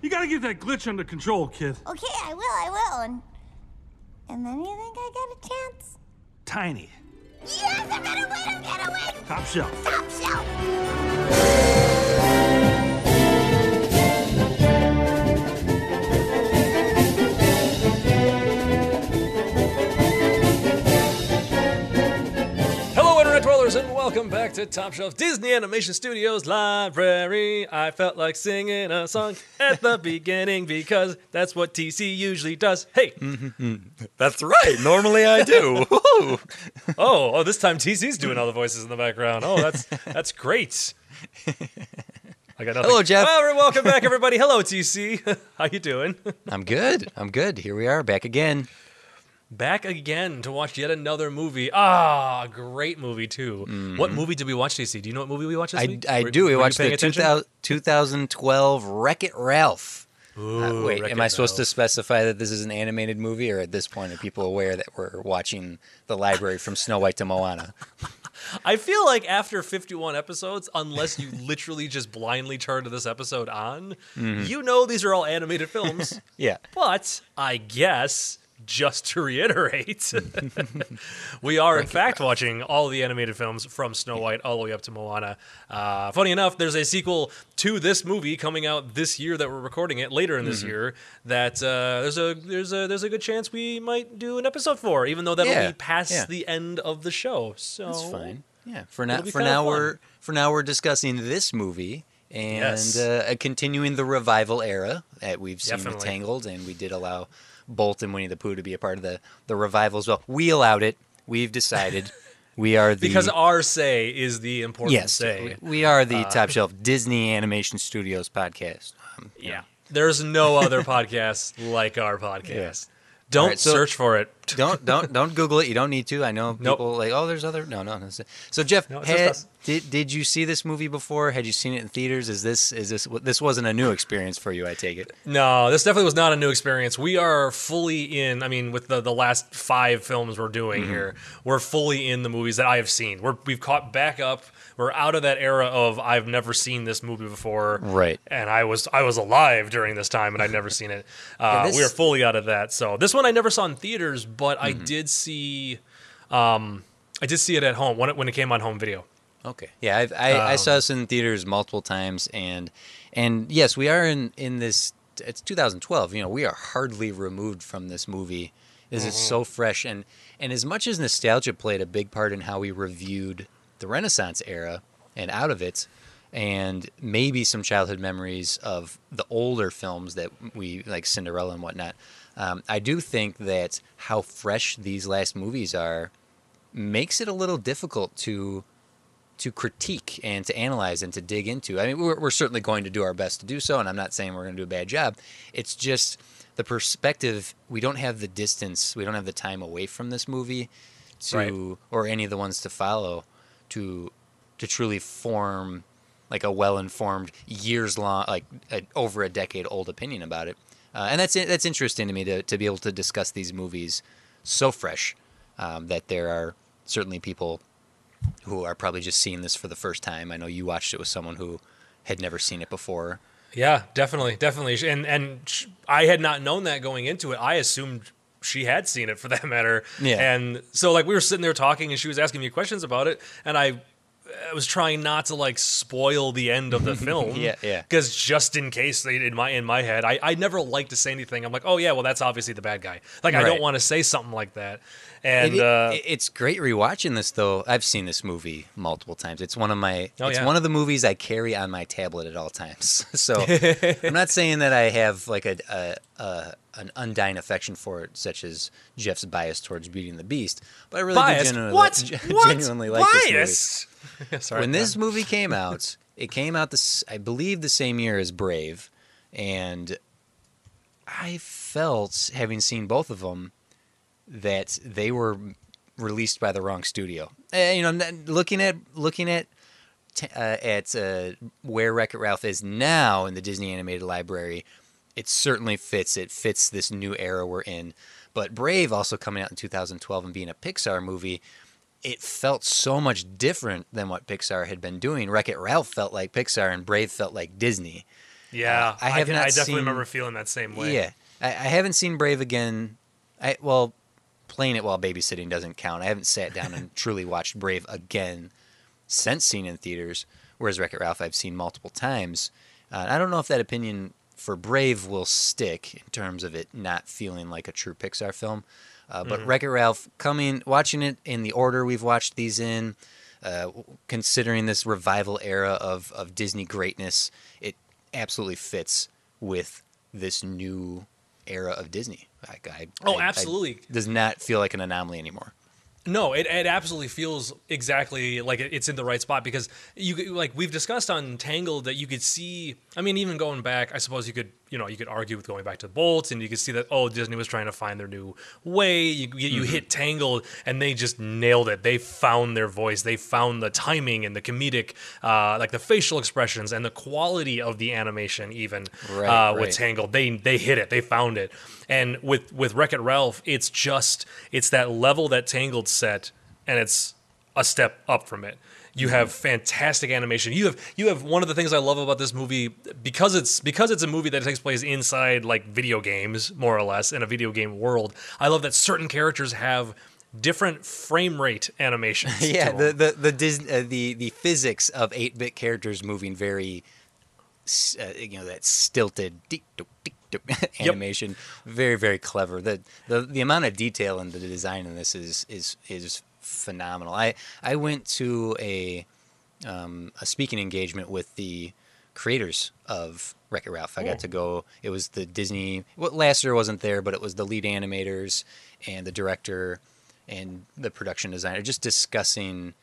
You gotta get that glitch under control, kid. Okay, I will, I will. And, and then you think I got a chance? Tiny. Yes, I'm gonna win, I'm gonna win! Top shelf. Top shelf! Welcome back to Top Shelf Disney Animation Studios Library. I felt like singing a song at the beginning because that's what TC usually does. Hey, mm-hmm. That's right. Normally I do. Oh, oh, this time TC's doing all the voices in the background. Oh, that's that's great. I got nothing. Hello, Jeff. Well, welcome back, everybody. Hello, TC. How you doing? I'm good. I'm good. Here we are, back again. Back again to watch yet another movie. Ah, great movie too. What movie did we watch, TC? Do you know what movie we watched this I, week? I Were- do. We watched the attention? 2000, 2012 Wreck It Ralph. Uh, wait, Wreck-It am I supposed to specify that this is an animated movie, or at this point are people aware that we're watching the library from Snow White to Moana? I feel like after 51 episodes, unless you literally just blindly turn to this episode on, Mm-hmm. you know these are all animated films. Yeah. but I guess, just to reiterate, we are in fact watching all the animated films from Snow White all the way up to Moana. Uh, funny enough, there's a sequel to this movie coming out this year that we're recording it later in this Mm-hmm. year. That uh, there's a there's a there's a good chance we might do an episode for, even though that'll Yeah, be past yeah. the end of the show. So That's fine. Yeah. For now, for now we're for now we're discussing this movie and Yes. uh, continuing the revival era that we've seen with Tangled, and we did allow Bolt and Winnie the Pooh to be a part of the the revival as well. We allowed it. We've decided. We are the because our say is the important yes, say. we, we are Uh, the top shelf Disney Animation Studios podcast. Um, Yeah. There's no other podcast like our podcast. Don't right, so- search for it. don't don't don't Google it. You don't need to. I know Nope. people like oh, there's other no no no. So Jeff, No, had, did did you see this movie before? Had you seen it in theaters? Is this is this this wasn't a new experience for you? I take it. No, this definitely was not a new experience. We are fully in. I mean, with the, the last five films we're doing Mm-hmm. here, we're fully in the movies that I have seen. We're we've caught back up. We're out of that era of I've never seen this movie before, Right. And I was I was alive during this time, and I'd never seen it. Uh, this- we are fully out of that. So this one I never saw in theaters, but I Mm-hmm. did see. Um, I did see it at home when it when it came on home video. Okay. Yeah, I've, I I Um, saw this in theaters multiple times, and and yes, we are in in this. It's 2012. You know, we are hardly removed from this movie. This is so fresh, and and as much as nostalgia played a big part in how we reviewed the Renaissance era and out of it, and maybe some childhood memories of the older films that we like Cinderella and whatnot. Um, I do think that how fresh these last movies are makes it a little difficult to to critique and to analyze and to dig into. I mean, we're, we're certainly going to do our best to do so, and I'm not saying we're going to do a bad job. It's just the perspective. We don't have the distance. We don't have the time away from this movie to, Right. or any of the ones to follow, to to truly form like a well-informed, years long, like a, over a decade old opinion about it. Uh, and that's that's interesting to me to to be able to discuss these movies so fresh um, that there are certainly people who are probably just seeing this for the first time. I know you watched it with someone who had never seen it before. Yeah, definitely, definitely. And and I had not known that going into it. I assumed she had seen it for that matter. Yeah. And so like we were sitting there talking, and she was asking me questions about it, and I. I was trying not to like spoil the end of the film. Yeah, yeah. Because just in case they, in my in my head, I, I never like to say anything. I'm like, oh yeah, well that's obviously the bad guy. Like I don't want to say something like that. And It- uh, it- it's great rewatching this though. I've seen this movie multiple times. It's one of my Oh, it's yeah. one of the movies I carry on my tablet at all times. so I'm not saying that I have like a, a, a an undying affection for it, such as Jeff's bias towards Beauty and the Beast. But I really do genuinely, What? what? genuinely like this movie. bias? Sorry, when this movie came out, it came out this I believe the same year as Brave, and I felt having seen both of them that they were released by the wrong studio. Eh, you know, looking at looking at uh, at uh, where Wreck It Ralph is now in the Disney Animated Library, it certainly fits. It fits this new era we're in. But Brave also coming out in 2012 and being a Pixar movie, it felt so much different than what Pixar had been doing. Wreck It Ralph felt like Pixar and Brave felt like Disney. Yeah, I have can- not I definitely seen- remember feeling that same way. Yeah, I, I haven't seen Brave again. I well, playing it while babysitting doesn't count. I haven't sat down and truly watched Brave again since seeing in theaters. Whereas Wreck It Ralph, I've seen multiple times. Uh, I don't know if that opinion for Brave will stick in terms of it not feeling like a true Pixar film. Uh, but Wreck It Ralph, coming watching it in the order we've watched these in, uh, considering this revival era of, of Disney greatness, it absolutely fits with this new era of Disney. I, I, Oh, I- I- absolutely. does not feel like an anomaly anymore. No, it, it absolutely feels exactly like it's in the right spot because you like we've discussed on Tangled that you could see. I mean, even going back, I suppose you could you know you could argue with going back to Bolt, and you could see that oh Disney was trying to find their new way. You you Mm-hmm. hit Tangled, and they just nailed it. They found their voice. They found the timing and the comedic, uh, like the facial expressions and the quality of the animation. Even Right, uh, with right. Tangled, they they hit it. They found it. And with with Wreck It Ralph, it's just it's that level that Tangled set, and it's a step up from it. You have fantastic animation. You have you have one of the things I love about this movie because it's because it's a movie that takes place inside like video games more or less in a video game world. I love that certain characters have different frame rate animations. yeah, the the the, Disney, uh, the the physics of eight bit characters moving very, uh, you know, that stilted deek, dook, deek, dook animation, very very clever. The, the the amount of detail in the design in this is is is phenomenal. I I went to a um, a speaking engagement with the creators of Wreck It Ralph. I Oh. got to go. It was the Disney. Well, Lasseter wasn't there, but it was the lead animators and the director and the production designer, just discussing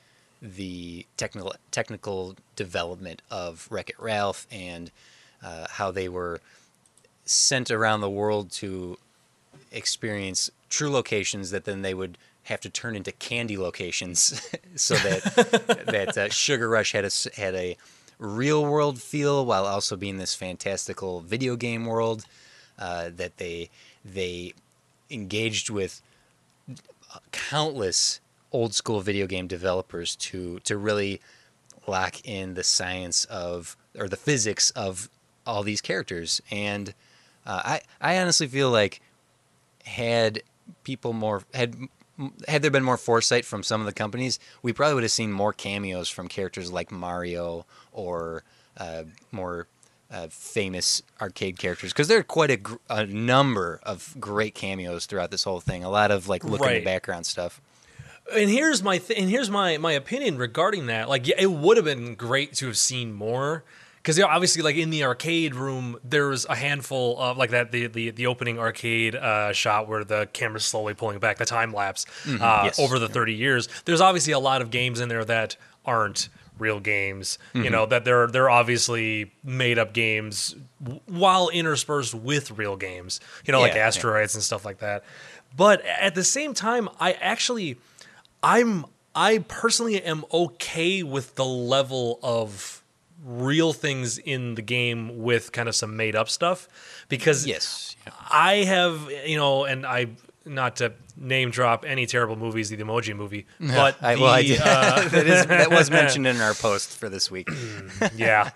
the technical technical development of Wreck It Ralph and uh, how they were sent around the world to experience true locations that then they would have to turn into candy locations so that that uh, Sugar Rush had a had a real world feel while also being this fantastical video game world uh, that they they engaged with countless old school video game developers to to really lock in the science of or the physics of all these characters. And uh, I I honestly feel like had people more had had there been more foresight from some of the companies, we probably would have seen more cameos from characters like Mario or uh, more uh, famous arcade characters because there are quite a, gr- a number of great cameos throughout this whole thing. A lot of like look in the background stuff. and here's my th- and here's my my opinion regarding that. Like, yeah, it would have been great to have seen more because obviously, like in the arcade room, there was a handful of like that the the, the opening arcade uh, shot where the camera's slowly pulling back the time lapse uh, yes. over the 30 years. There's obviously a lot of games in there that aren't real games. You know that they're they're obviously made up games while interspersed with real games. You know, like Yeah, yeah. asteroids and stuff like that. But at the same time, I actually I'm I personally am okay with the level of real things in the game with kind of some made up stuff because Yes. yeah. I have you know and I not to name drop any terrible movies the emoji movie but I, the, well, I did. uh, that, is, that was mentioned in our post for this week. yeah.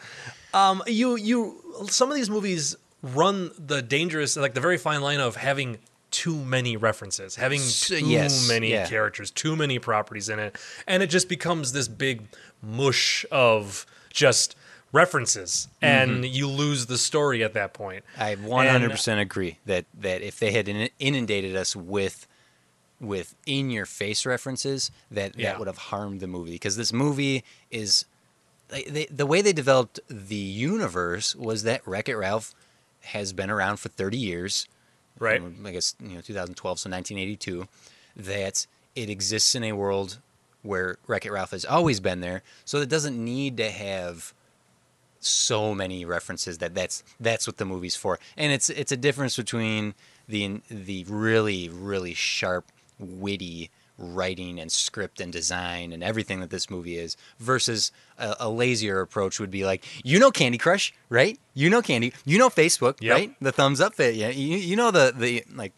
Um, you you some of these movies run the dangerous like the very fine line of having too many references, having too yes, many yeah. characters, too many properties in it, and it just becomes this big mush of just references, and Mm-hmm. you lose the story at that point. I 100% agree that that if they had inundated us with with in your face references, that Yeah. that would have harmed the movie because this movie is they, they, the way they developed the universe was that Wreck It Ralph has been around for 30 years, Right. um, I guess you know 2012, so 1982. That it exists in a world where Wreck It Ralph has always been there, so it doesn't need to have so many references that that's that's what the movie's for. And it's it's a difference between the the really really sharp, witty writing and script and design and everything that this movie is versus a, a lazier approach would be like you know Candy Crush right you know Candy you know Facebook Yep. right the thumbs up fit yeah you, you know the the like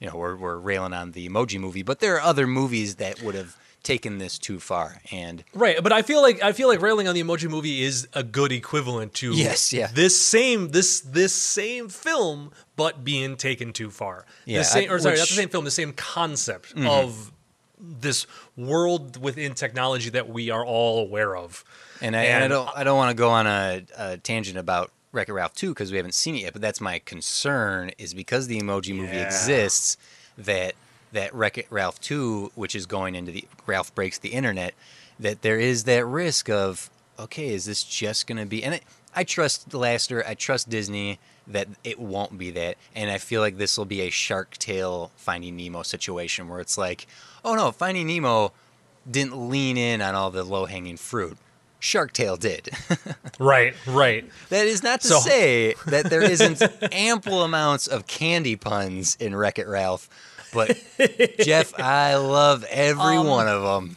you know we're we're railing on the emoji movie but there are other movies that would have taken this too far. And Right, but I feel like I feel like railing on the Emoji Movie is a good equivalent to Yes, yeah. this same this this same film, but being taken too far. Yeah, the same, I- or sorry, which- Mm-hmm. the same film, the same concept of this world within technology that we are all aware of. And I, and I don't I don't want to go on a, a tangent about Wreck-It Ralph 2 because we haven't seen it yet, but that's my concern is because the Emoji Movie Yeah. exists that that Wreck-It Ralph 2, which is going into the Ralph breaks the internet, that there is that risk of okay, is this just going to be? And it, I trust Lasseter, I trust Disney that it won't be that, and I feel like this will be a Shark Tale Finding Nemo situation where it's like, oh no, Finding Nemo didn't lean in on all the low hanging fruit. Shark Tale did. Right, right. that is not to So- say that there isn't ample amounts of candy puns in Wreck It Ralph, but Jeff, I love every Um, one of them.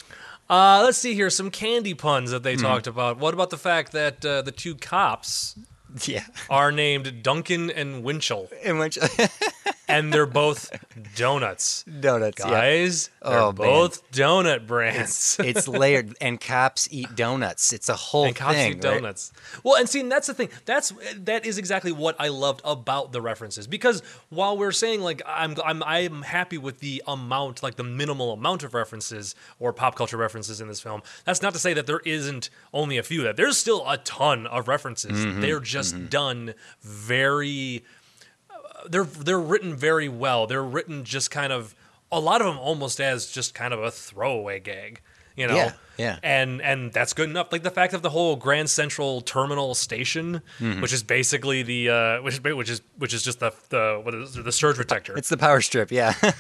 Uh, let's see here some candy puns that they Hmm. talked about. What about the fact that uh, the two cops Yeah. are named Duncan and Wynchel, In which and they're both donuts? donuts, yeah. Guys, they're Oh, man. both donut brands. It's layered, and cops eat donuts. It's a whole and cops thing. eat right? donuts. Well, and see, and that's the thing. That's that is exactly what I loved about the references. Because while we're saying like I'm I'm I'm happy with the amount, like the minimal amount of references or pop culture references in this film. That's not to say that there isn't only a few. That there's still a ton of references. Mm-hmm. They're just Mm-hmm. done very. They're they're written very well. They're written just kind of a lot of them almost as just kind of a throwaway gag. You know, Yeah, yeah. and and that's good enough. Like the fact of the whole Grand Central Terminal Station, Mm-hmm. which is basically the uh, which is which is which is just the the what is it, the surge protector. It's the power strip, yeah. yeah,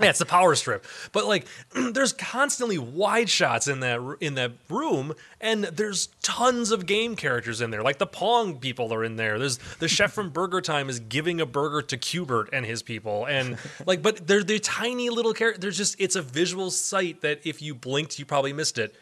it's the power strip. But like, there's constantly wide shots in that in that room, and there's tons of game characters in there. Like the Pong people are in there. There's the chef from Burger Time is giving a burger to Q*bert and his people, and like, but they're they're tiny little characters. There's just it's a visual sight that if you blinked, you probably missed it,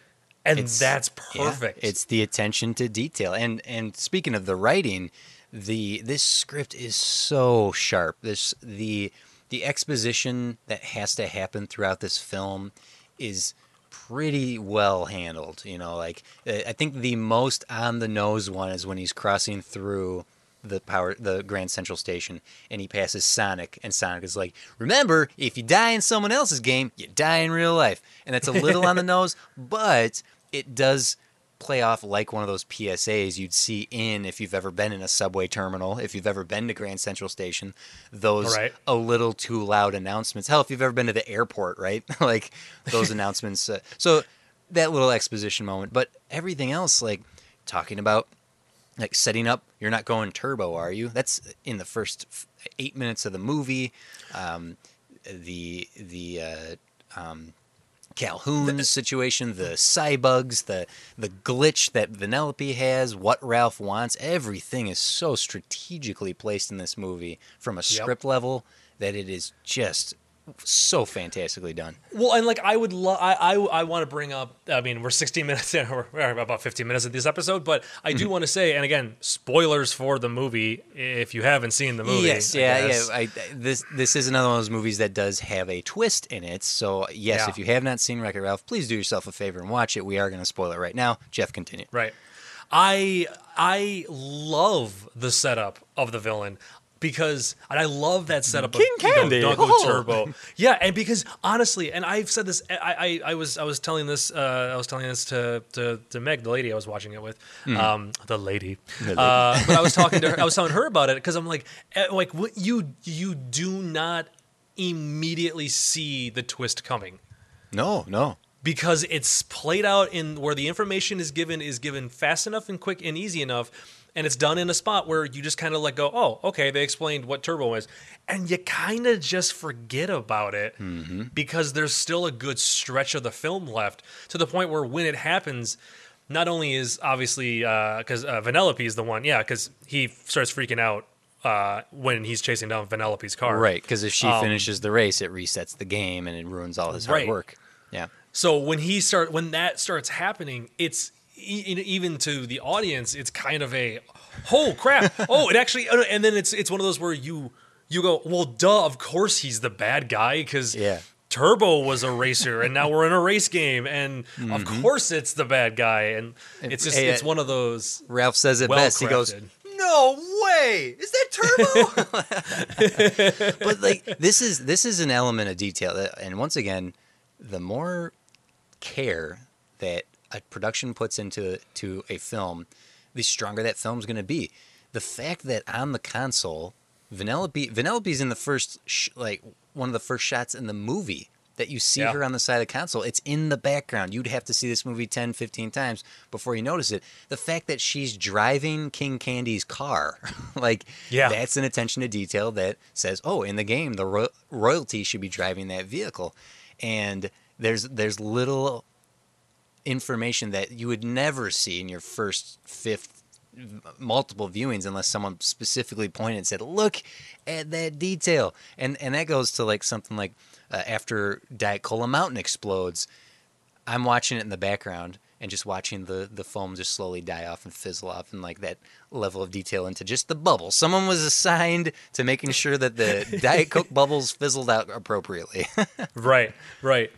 and It's- that's Yeah, perfect. it's the attention to detail. And and speaking of the writing, the this script is so sharp. This the the exposition that has to happen throughout this film is pretty well handled. You know, like I think the most on the nose one is when he's crossing through the power the Grand Central Station and he passes Sonic and Sonic is like, "Remember, if you die in someone else's game, you die in real life." And that's a little on the nose, but it does play off like one of those PSAs you'd see in if you've ever been in a subway terminal, if you've ever been to Grand Central Station, those Right. a little too loud announcements. Hell, if you've ever been to the airport, right? like those announcements. Uh, so that little exposition moment, but everything else, like talking about like setting up you're not going turbo are you? That's in the first eight minutes of the movie. Um, the the uh, um, Calhoun's situation, the cybugs, the the glitch that Vanellope has, what Ralph wants, everything is so strategically placed in this movie from a script level that it is just so fantastically done. Well, and like I would love, I, I, I want to bring up. I mean, we're 16 minutes in, or we're about 15 minutes of this episode, but I Mm-hmm. do want to say, and again, spoilers for the movie if you haven't seen the movie. Yes, yeah, yeah. I, this this is another one of those movies that does have a twist in it. So yes, Yeah. if you have not seen Wreck-It Ralph, please do yourself a favor and watch it. We are going to spoil it right now. Jeff, continue. Right. I I love the setup of the villain because and I love that setup King of you know, Candy. Doggo Oh. Turbo. Yeah, and because honestly, and I've said this, I, I, I was I was telling this uh, I was telling this to, to to Meg, the lady I was watching it with, um, the lady. Uh, but I was talking to her, I was telling her about it because I'm like, eh, like what you you do not immediately see the twist coming No, no. because it's played out in where the information is given is given fast enough and quick and easy enough and it's done in a spot where you just kind of like go oh okay they explained what turbo is and you kind of just forget about it because there's still a good stretch of the film left to the point where when it happens not only is obviously because uh, Vanellope is the one yeah because he starts freaking out uh, when he's chasing down Vanellope's car Right, because if she Um, finishes the race, it resets the game and it ruins all his hard Right. work. Yeah. So when he start when that starts happening, it's even to the audience, it's kind of a oh crap. oh, it actually and then it's it's one of those where you you go, "Well, duh, of course he's the bad guy cuz Yeah. Turbo was a racer, and now we're in a race game, and of course it's the bad guy, and it's just Hey, it's uh, one of those. Ralph says it best. He goes, "No way! Is that turbo?" but like this is this is an element of detail, that, and once again, the more care that a production puts into to a film, the stronger that film's going to be. The fact that on the console, Vanellope Vanellope's in the first sh- like one of the first shots in the movie that you see Yeah. her on the side of the console. It's in the background. You'd have to see this movie 10, 15 times before you notice it. The fact that she's driving King Candy's car, like Yeah. that's an attention to detail that says, "Oh, in the game, the ro- royalty should be driving that vehicle." And there's there's little information that you would never see in your first, fifth, multiple viewings unless someone specifically pointed and said, "Look at that detail." And and that goes to like something like uh, after Diet Cola Mountain explodes, I'm watching it in the background and just watching the the foam just slowly die off and fizzle off and like that level of detail into just the bubble. Someone was assigned to making sure that the Diet Coke bubbles fizzled out appropriately. right right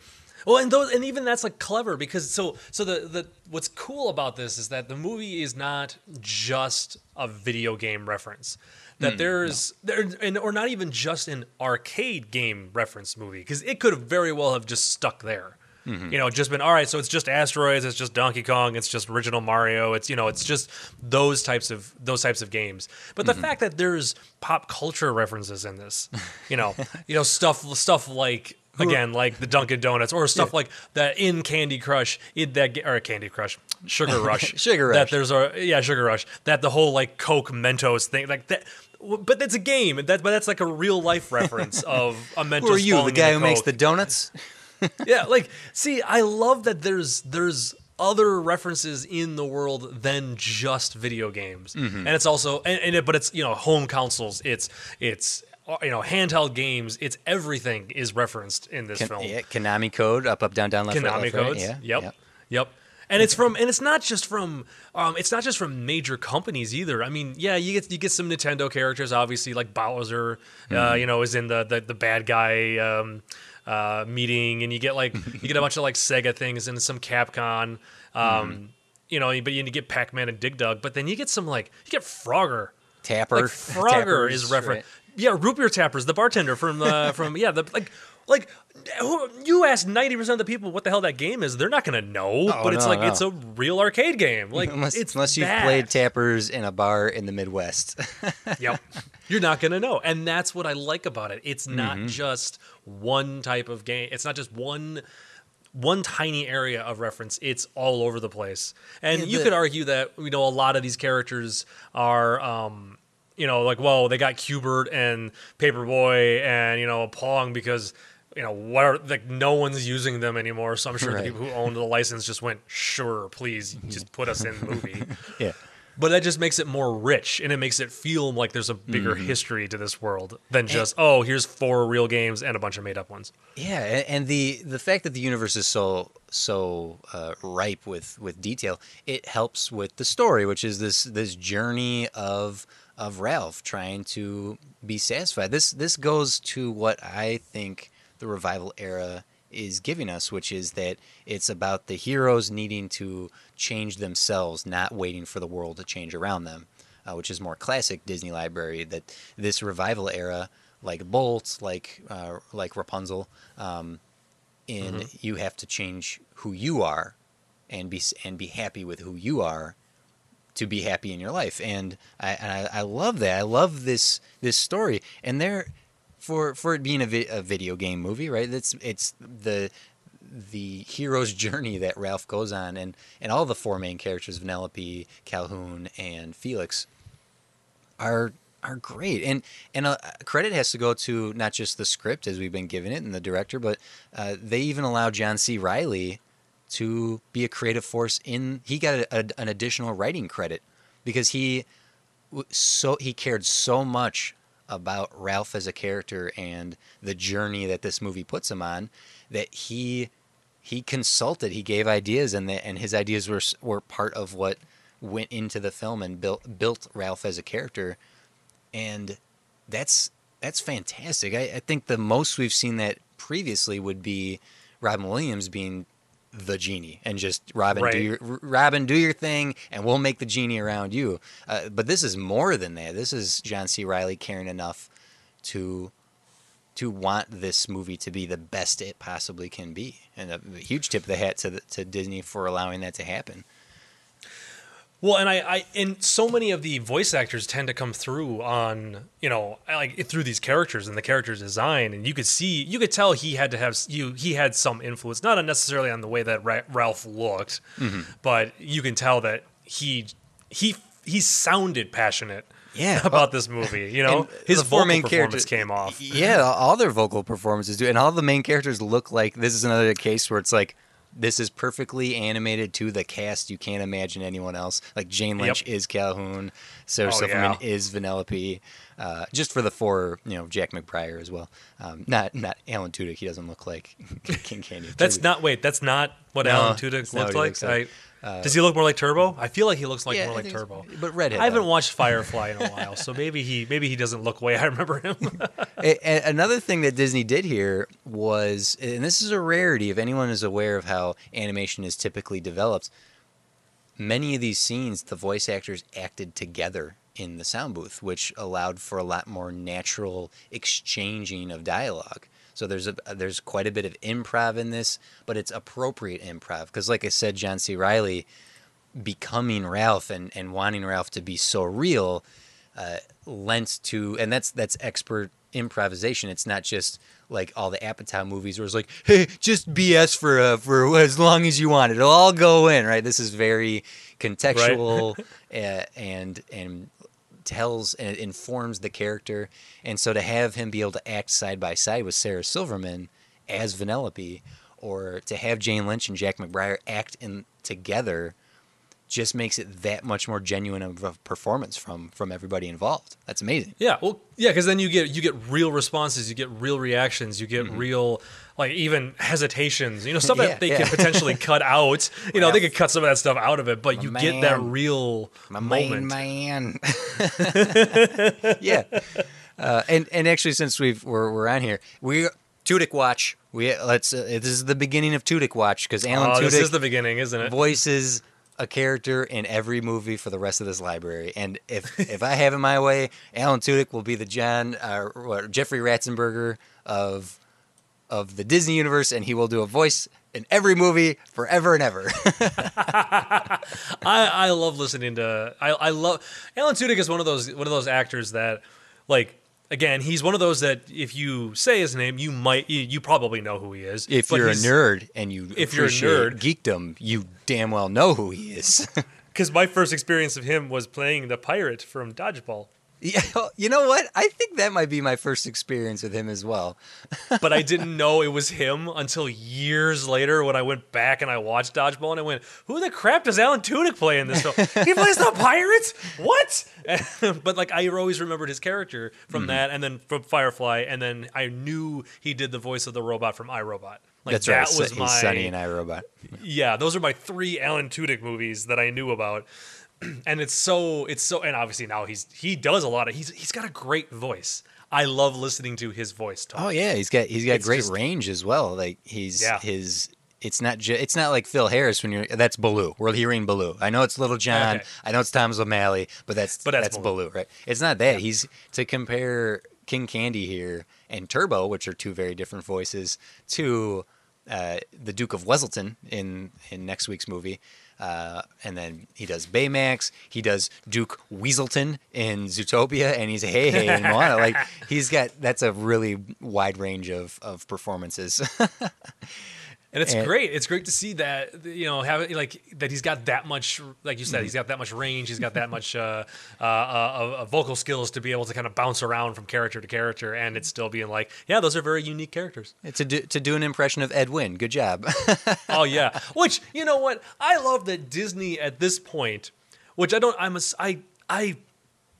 well and those and even that's like clever because so so the the what's cool about this is that the movie is not just a video game reference. That hmm, there's there and or not even just an arcade game reference movie because it could have very well have just stuck there. Mm-hmm. You know just been all right so it's just asteroids it's just donkey kong it's just original mario it's you know it's just those types of those types of games. But the mm-hmm. fact that there's pop culture references in this you know you know stuff stuff like again like the Dunkin' Donuts or stuff like that in Candy Crush in that or Candy Crush Sugar Rush Sugar Rush. that there's a yeah Sugar Rush that the whole like Coke Mentos thing like that but it's a game that but that's like a real life reference of a Mentos Who are you, the guy who makes the donuts? yeah like see I love that there's there's other references in the world than just video games Mm-hmm. and it's also and, and it, but it's you know home consoles it's it's you know handheld games it's everything is referenced in this film yeah, Konami code, up, up, down, down, left, right, Konami left, right. codes. Yeah, Yep. yeah. Yep. And it's from and it's not just from um it's not just from major companies either. I mean, yeah, you get you get some Nintendo characters obviously like Bowser uh, Mm-hmm. you know is in the the, the bad guy um uh meeting and you get like you get a bunch of like Sega things and some Capcom um Mm-hmm. you know, but you get Pac-Man and Dig Dug, but then you get some like you get Frogger. Tapper. Like Frogger Tappers, is reference. right. Yeah, root beer tappers, the bartender from uh, from yeah, the like like who, you ask ninety percent of the people what the hell that game is, they're not gonna know. Oh, but it's no, like no. it's a real arcade game. Like Unless, it's unless you've played Tappers in a bar in the Midwest. Yep. You're not going to know. And that's what I like about it. It's not Mm-hmm. just one type of game. It's not just one one tiny area of reference. It's all over the place. And Yeah, you the- could argue that you know a lot of these characters are um you know like well they got Q*bert and Paperboy and you know Pong because you know what are like no one's using them anymore so i'm sure Right. the people who owned the license just went sure please just put us in the movie yeah. but that just makes it more rich and it makes it feel like there's a bigger Mm-hmm. history to this world than just oh here's four real games and a bunch of made up ones Yeah, and the the fact that the universe is so so uh, ripe with with detail, it helps with the story, which is this this journey of of Ralph trying to be satisfied. This this goes to what I think the revival era is giving us, which is that it's about the heroes needing to change themselves, not waiting for the world to change around them, uh, which is more classic Disney library. That this revival era, like Bolt, like uh, like Rapunzel, um, in you have to change who you are, and be and be happy with who you are, to be happy in your life. And I and I, I love that. I love this this story. And there, for for it being a, vi- a video game movie, right? It's it's the the hero's journey that Ralph goes on, and and all the four main characters, Vanellope, Calhoun, and Felix, are are great. And and uh, credit has to go to not just the script as we've been given it and the director, but uh, they even allowed John C. Reilly to be a creative force in. He got a, a, an additional writing credit because he so he cared so much about Ralph as a character and the journey that this movie puts him on that he he consulted he gave ideas and the, and his ideas were were part of what went into the film and built built Ralph as a character and that's that's fantastic I, I think the most we've seen that previously would be Robin Williams being the genie and just Robin do your Robin do your thing and we'll make the genie around you. Uh, but this is more than that. This is John C. Reilly caring enough to to want this movie to be the best it possibly can be, and a, a huge tip of the hat to the, to Disney for allowing that to happen. Well, and I, I, and so many of the voice actors tend to come through on, you know, like through these characters and the character's design, and you could see, you could tell he had to have you, he had some influence, not necessarily on the way that Ra- Ralph looked, mm-hmm. but you can tell that he, he, he sounded passionate, Yeah. about this movie. You know, his four vocal main performance came off. Yeah, all their vocal performances do, and all the main characters look like this is another case where it's like this is perfectly animated to the cast. You can't imagine anyone else. Like Jane Lynch Yep. is Calhoun, Sarah Oh, Silverman yeah. is Vanellope. Uh, just for the four, you know, Jack McBrayer as well. Um, not not Alan Tudyk. He doesn't look like King Candy. That's not wait. That's not what No, Alan Tudyk looked like. looks like. I, Uh, does he look more like Turbo? I feel like he looks like Yeah, more like. Turbo. but redhead. I haven't though. watched Firefly in a while, so maybe he maybe he doesn't look the way I remember him. A- a- another thing that Disney did here was, and this is a rarity if anyone is aware of how animation is typically developed, many of these scenes, the voice actors acted together in the sound booth, which allowed for a lot more natural exchanging of dialogue. So there's a there's quite a bit of improv in this, but it's appropriate improv because, like I said, John C. Reilly becoming Ralph and, and wanting Ralph to be so real uh, lent to, and that's that's expert improvisation. It's not just like all the Apatow movies where it's like, hey, just BS for uh, for as long as you want. It'll all go in, right? This is very contextual uh, and and tells and it informs the character. And so to have him be able to act side by side with Sarah Silverman as Vanellope, or to have Jane Lynch and Jack McBrayer act in together just makes it that much more genuine of a performance from from everybody involved. That's amazing. Yeah, well, yeah, because then you get you get real responses, you get real reactions, you get mm-hmm. real like even hesitations, you know, stuff. Yeah, that they yeah. could potentially cut out. You know, they could cut some of that stuff out of it, but you get that real My moment. main man. yeah. Uh, and and actually, since we've we're, we're on here, we Tudyk watch. We let's. Uh, this is the beginning of Tudyk watch because Alan Oh, Tudyk this is the beginning, isn't it? voices a character in every movie for the rest of this library. And if if I have it my way, Alan Tudyk will be the John uh, Jeffrey Ratzenberger of of the Disney universe, and he will do a voice in every movie forever and ever. I, I love listening to I, I love Alan Tudyk is one of those one of those actors that like again he's one of those that if you say his name you might you, you probably know who he is if you're a nerd and you if you're a nerd- geekdom, you damn well know who he is. because my first experience of him was playing the pirate from Dodgeball yeah, you know what? I think that might be my first experience with him as well. but I didn't know it was him until years later when I went back and I watched Dodgeball and I went, "Who the crap does Alan Tudyk play in this film? he plays the pirate? What?" but like I always remembered his character from Mm-hmm. that, and then from Firefly, and then I knew he did the voice of the robot from iRobot. Like That's that right. was He's my Sonny and I Robot. yeah. Those are my three Alan Tudyk movies that I knew about. And it's so it's so and obviously now he's he does a lot of he's he's got a great voice. I love listening to his voice talk. Oh yeah, he's got he's got It's great just- range as well. Like he's Yeah. his. It's not ju- it's not like Phil Harris when you're that's Baloo. We're hearing Baloo. I know it's Little John. Okay. I know it's Thomas O'Malley, but that's But that's that's Baloo. Baloo. right? It's not that. He's to compare King Candy here and Turbo, which are two very different voices, to uh, the Duke of Weselton in in next week's movie. Uh, and then he does Baymax. He does Duke Weaselton in Zootopia, and he's Heihei in Moana. Like he's got that's a really wide range of of performances. And it's And- great. It's great to see that you know have it like that he's got that much like you said he's got that much range. He's got that much uh, uh, uh, uh, vocal skills to be able to kind of bounce around from character to character, and it's still being like, yeah, those are very unique characters. to do to do an impression of Ed Wynn. Good job. oh yeah. Which you know what I love that Disney at this point, which I don't. I'm a, I I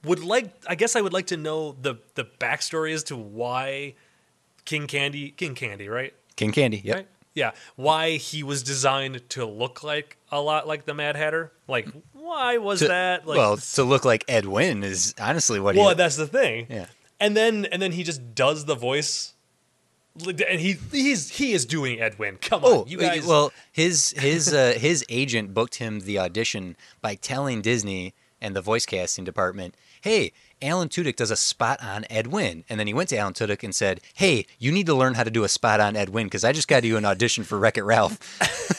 would like. I guess I would like to know the the backstory as to why King Candy King Candy right King Candy. Yep. right yeah why he was designed to look like a lot like the Mad Hatter. Like why was To- that? Like, well, to look like Ed Wynn is honestly what well, he. that's the thing. Yeah. And then and then he just does the voice and he he's he is doing Ed Wynn. Come Oh, on, you guys. well, his his uh, his agent booked him the audition by telling Disney and the voice casting department, "Hey, Alan Tudyk does a spot on Ed Wynn," and then he went to Alan Tudyk and said, "Hey, you need to learn how to do a spot on Ed Wynn because I just got you an audition for Wreck It Ralph."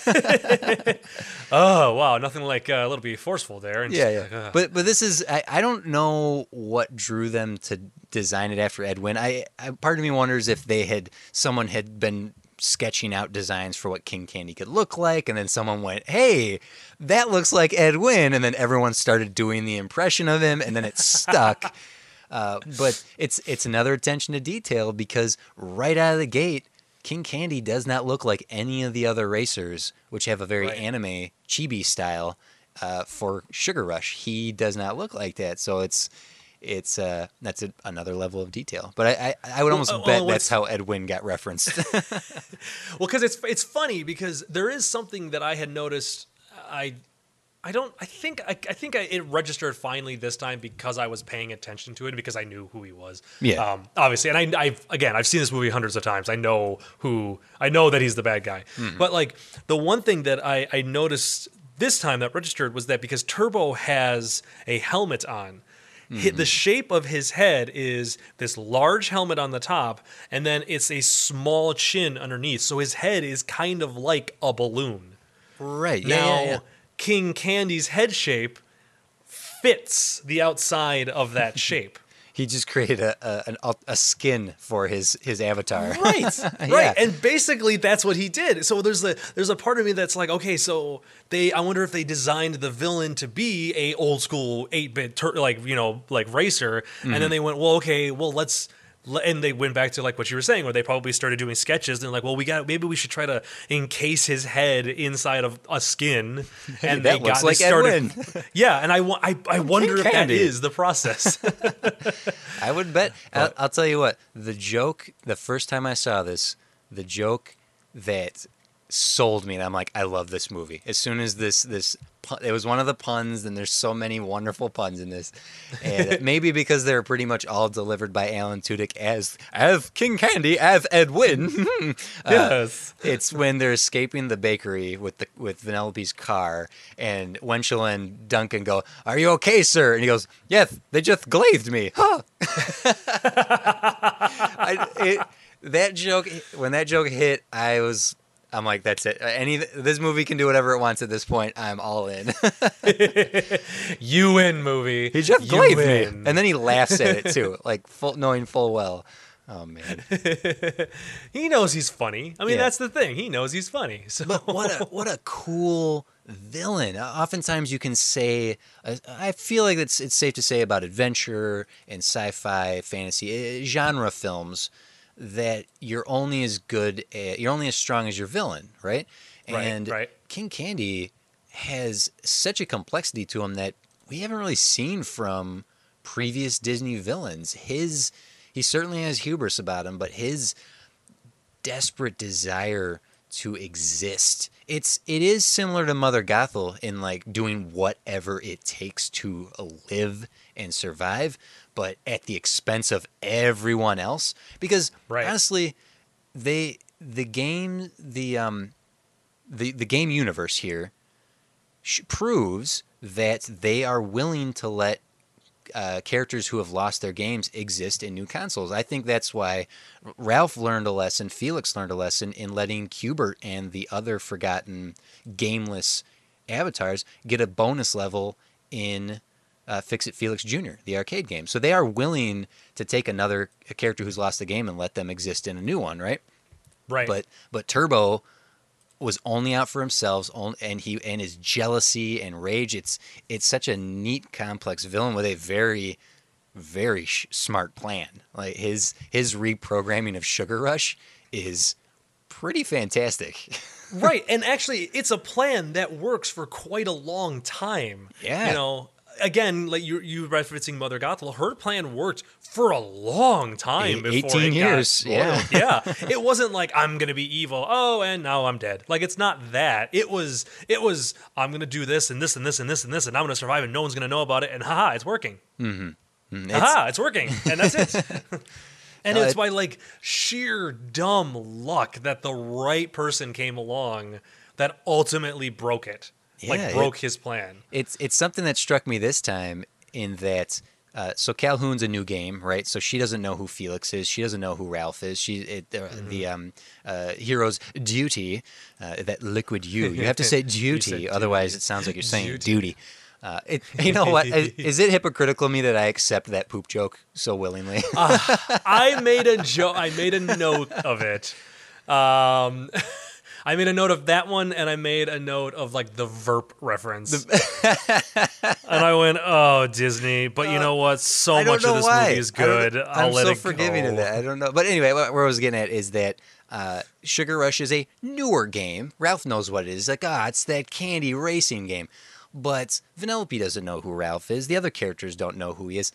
oh wow, nothing like uh, a little bit forceful there. And Yeah, yeah. uh, But but this is I, I don't know what drew them to design it after Ed Wynn. I, I part of me wonders if they had someone had been sketching out designs for what King Candy could look like, and then someone went, "Hey, that looks like Ed Wynn," and then everyone started doing the impression of him, and then it stuck. uh, but it's it's another attention to detail because right out of the gate. King Candy does not look like any of the other racers, which have a very Right. anime chibi style uh, for Sugar Rush. He does not look like that, so it's it's uh, that's a, another level of detail. But I I, I would almost uh, bet well, that's how Ed Wynn got referenced. Well, because it's it's funny because there is something that I had noticed. I I don't. I think I, I think I, it registered finally this time because I was paying attention to it because I knew who he was. Yeah. Um, obviously, and I I've again I've seen this movie hundreds of times. I know who I know that he's the bad guy. But like the one thing that I I noticed this time that registered was that because Turbo has a helmet on. Hi- The mm-hmm. shape of his head is this large helmet on the top, and then it's a small chin underneath. So his head is kind of like a balloon. right. Yeah, Now, yeah, yeah. King Candy's head shape fits the outside of that shape. He just created a a, an, a skin for his his avatar. right Yeah. right and basically that's what he did so there's a there's a part of me that's like okay so they i wonder if they designed the villain to be a old school 8-bit tur- like you know like racer and Mm-hmm. then they went well okay well let's le- and they went back to like what you were saying where they probably started doing sketches and they're like well we got maybe we should try to encase his head inside of a skin and that they got like started Ed Wynn. yeah and i i, I wonder if that is the process I would bet. I'll, I'll tell you what. The joke. The first time I saw this, the joke that sold me, and I'm like, I love this movie. As soon as this this it was one of the puns, and there's so many wonderful puns in this, and maybe because they're pretty much all delivered by Alan Tudyk as as King Candy as Ed Wynn. Uh, yes it's when they're escaping the bakery with the with Vanellope's car, and Wynchel and Duncan go, "Are you okay, sir?" And he goes, "Yes, they just glazed me." Huh. I, it, that joke when that joke hit, I was. I'm like, that's it. Any this movie can do whatever it wants at this point. I'm all in. you win movie he just glazed me, and then he laughs at it too, like full, knowing full well. Oh man. He knows he's funny. I mean, Yeah. that's the thing. He knows he's funny. So But what a what a cool villain. Uh, Oftentimes you can say uh, I feel like it's it's safe to say about adventure and sci-fi, fantasy uh, genre films that you're only as good at, you're only as strong as your villain, right? Right, right. King Candy has such a complexity to him that we haven't really seen from previous Disney villains. His he certainly has hubris about him, but his desperate desire to exist. It's it is similar to Mother Gothel in like doing whatever it takes to live and survive, but at the expense of everyone else. Because Right. honestly, they the game the um the the game universe here sh- proves that they are willing to let uh, characters who have lost their games exist in new consoles. I think that's why Ralph learned a lesson, Felix learned a lesson in letting Q*bert and the other forgotten gameless avatars get a bonus level in uh, Fix It Felix Jr., the arcade game. So they are willing to take another a character who's lost the game and let them exist in a new one, right? right. But but Turbo was only out for himself, and he and his jealousy and rage. It's it's such a neat, complex villain with a very very sh- smart plan. Like his his reprogramming of Sugar Rush is pretty fantastic. right. And actually, it's a plan that works for quite a long time. Yeah. You know, again, like you you referencing Mother Gothel, her plan worked for a long time. Eight- before 18 it got years, yeah. yeah. It wasn't like I'm gonna be evil. Oh, and now I'm dead. Like it's not that. It was. It was. I'm gonna do this and this and this and this and this, and I'm gonna survive, and no one's gonna know about it. And haha, it's working. Mm-hmm. Mm-hmm. It's- Haha, it's working, and that's it. And it's it- by like sheer dumb luck that the right person came along that ultimately broke it. Yeah, like it- broke his plan. It's it's something that struck me this time in that. Uh, so Calhoun's a new game, right? So she doesn't know who Felix is. She doesn't know who Ralph is. She it, uh, Mm-hmm. the um, uh, hero's duty, uh, that liquid you. You have to say duty, duty. other's it sounds like you're saying Duty. duty. Uh, it, you know what? Is, it hypocritical of me that I accept that poop joke so willingly? I made a joke. I made a note of it. Um, I made a note of that one, and I made a note of like the Verp reference. and I went, "Oh, Disney!" But you know what? So I much of this why. movie is I good. I'll I'm let so it forgiving go. of that. I don't know, but anyway, what, where I was getting at is that uh, Sugar Rush is a newer game. Ralph knows what it is. Like, ah, it's that candy racing game. But Vanellope doesn't know who Ralph is. The other characters don't know who he is.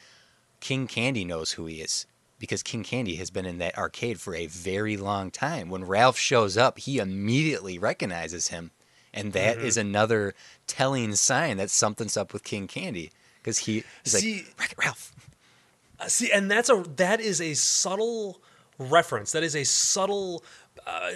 King Candy knows who he is because King Candy has been in that arcade for a very long time. When Ralph shows up, he immediately recognizes him. And that is Mm-hmm. another telling sign that something's up with King Candy because he, he's See- like, "Wreck-It Ralph. Uh, See, and that's a that is a subtle reference. That is a subtle uh,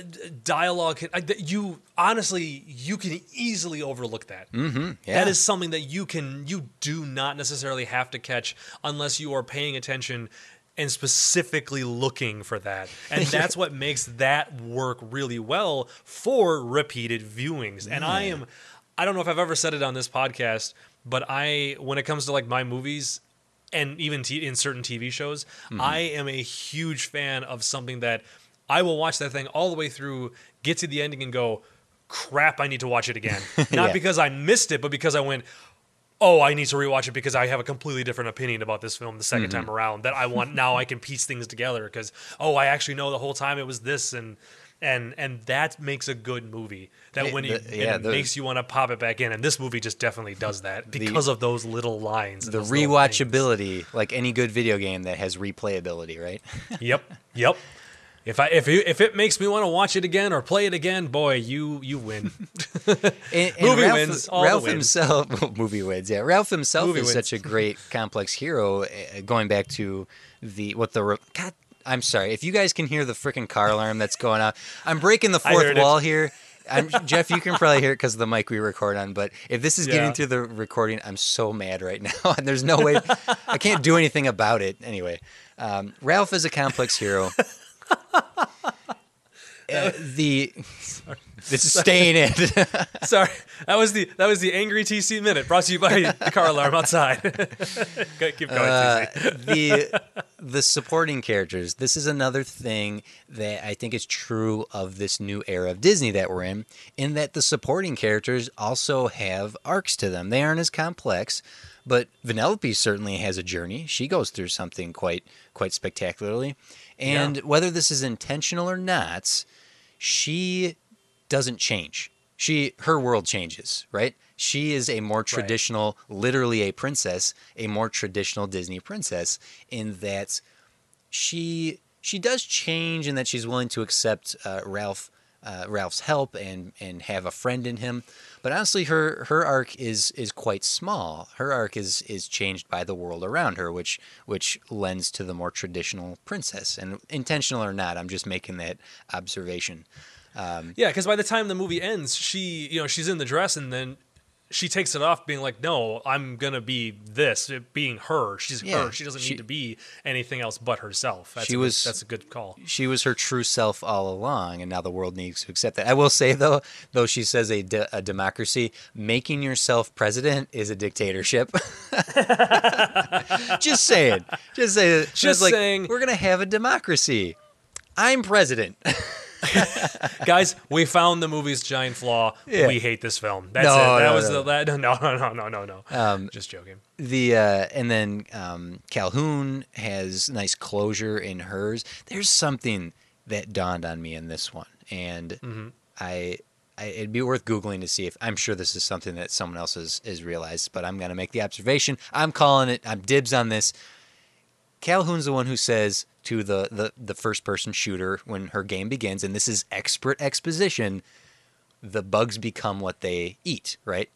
dialogue. That You honestly, you can easily overlook that. Mm-hmm. Yeah. That is something that you can you do not necessarily have to catch unless you are paying attention and specifically looking for that. And that's what makes that work really well for repeated viewings. And I am I don't know if I've ever said it on this podcast, but I when it comes to like my movies and even t- in certain TV shows, Mm-hmm. I am a huge fan of something that I will watch that thing all the way through, get to the ending and go, crap, I need to watch it again. Not Yeah. because I missed it, but because I went, oh, I need to rewatch it because I have a completely different opinion about this film the 2nd Mm-hmm. time around that I want now I can piece things together because oh, I actually know the whole time it was this and and and that makes a good movie. That when you the- yeah, it the- makes you want to pop it back in and this movie just definitely does that because of those little lines. the those little things. rewatchability, like any good video game that has replayability, right? Yep. Yep. If I if it, if it makes me want to watch it again or play it again, boy, you you win. And, and Movie Ralph, wins, all the Ralph himself, movie wins. Yeah, Ralph himself Movie is wins. such a great complex hero. uh, Going back to the what the God, I'm sorry if you guys can hear the freaking car alarm that's going off. I'm breaking the fourth heard it. wall here. I'm, Jeff, you can probably hear it because of the mic we record on. But if this is Yeah. getting through the recording, I'm so mad right now, and there's no way I can't do anything about it. Anyway, um, Ralph is a complex hero. Uh, the it's staying in. Sorry, that was the that was the angry TC minute brought to you by the car alarm outside. Keep going, Uh, TC. the the supporting characters. This is another thing that I think is true of this new era of Disney that we're in, in that the supporting characters also have arcs to them. They aren't as complex, but Vanellope certainly has a journey. She goes through something quite quite spectacularly, and Yeah. whether this is intentional or not, she doesn't change. She her world changes, right? She is a more traditional, literally a princess, a more traditional Disney princess in that she she does change in that she's willing to accept uh, Ralph uh, Ralph's help and and have a friend in him. But honestly, her her arc is is quite small. Her arc is is changed by the world around her, which which lends to the more traditional princess. And intentional or not, I'm just making that observation. Yeah, because by the time the movie ends, she you know she's in the dress and then she takes it off, being like, "No, I'm gonna be this." Being her, she's Yeah, her. She doesn't she- need to be anything else but herself. That's She a good- was- that's a good call. she was her true self all along, and now the world needs to accept that. I will say though, though she says a, de- a democracy, making yourself president is a dictatorship. just saying, just say, Just just like saying. we're gonna have a democracy. I'm president. Guys, we found the movie's giant flaw. Yeah. We hate this film. That's No, it. That no, was no. the that, no no no no no no. Um, Just joking. the uh, and then um, Calhoun has nice closure in hers. There's something that dawned on me in this one, and Mm-hmm. I, I it'd be worth googling to see if I'm sure this is something that someone else has, has realized. But I'm gonna make the observation. I'm calling it. I'm dibs on this. Calhoun's the one who says to the, the, the first person shooter when her game begins, and this is expert exposition, the bugs become what they eat, right?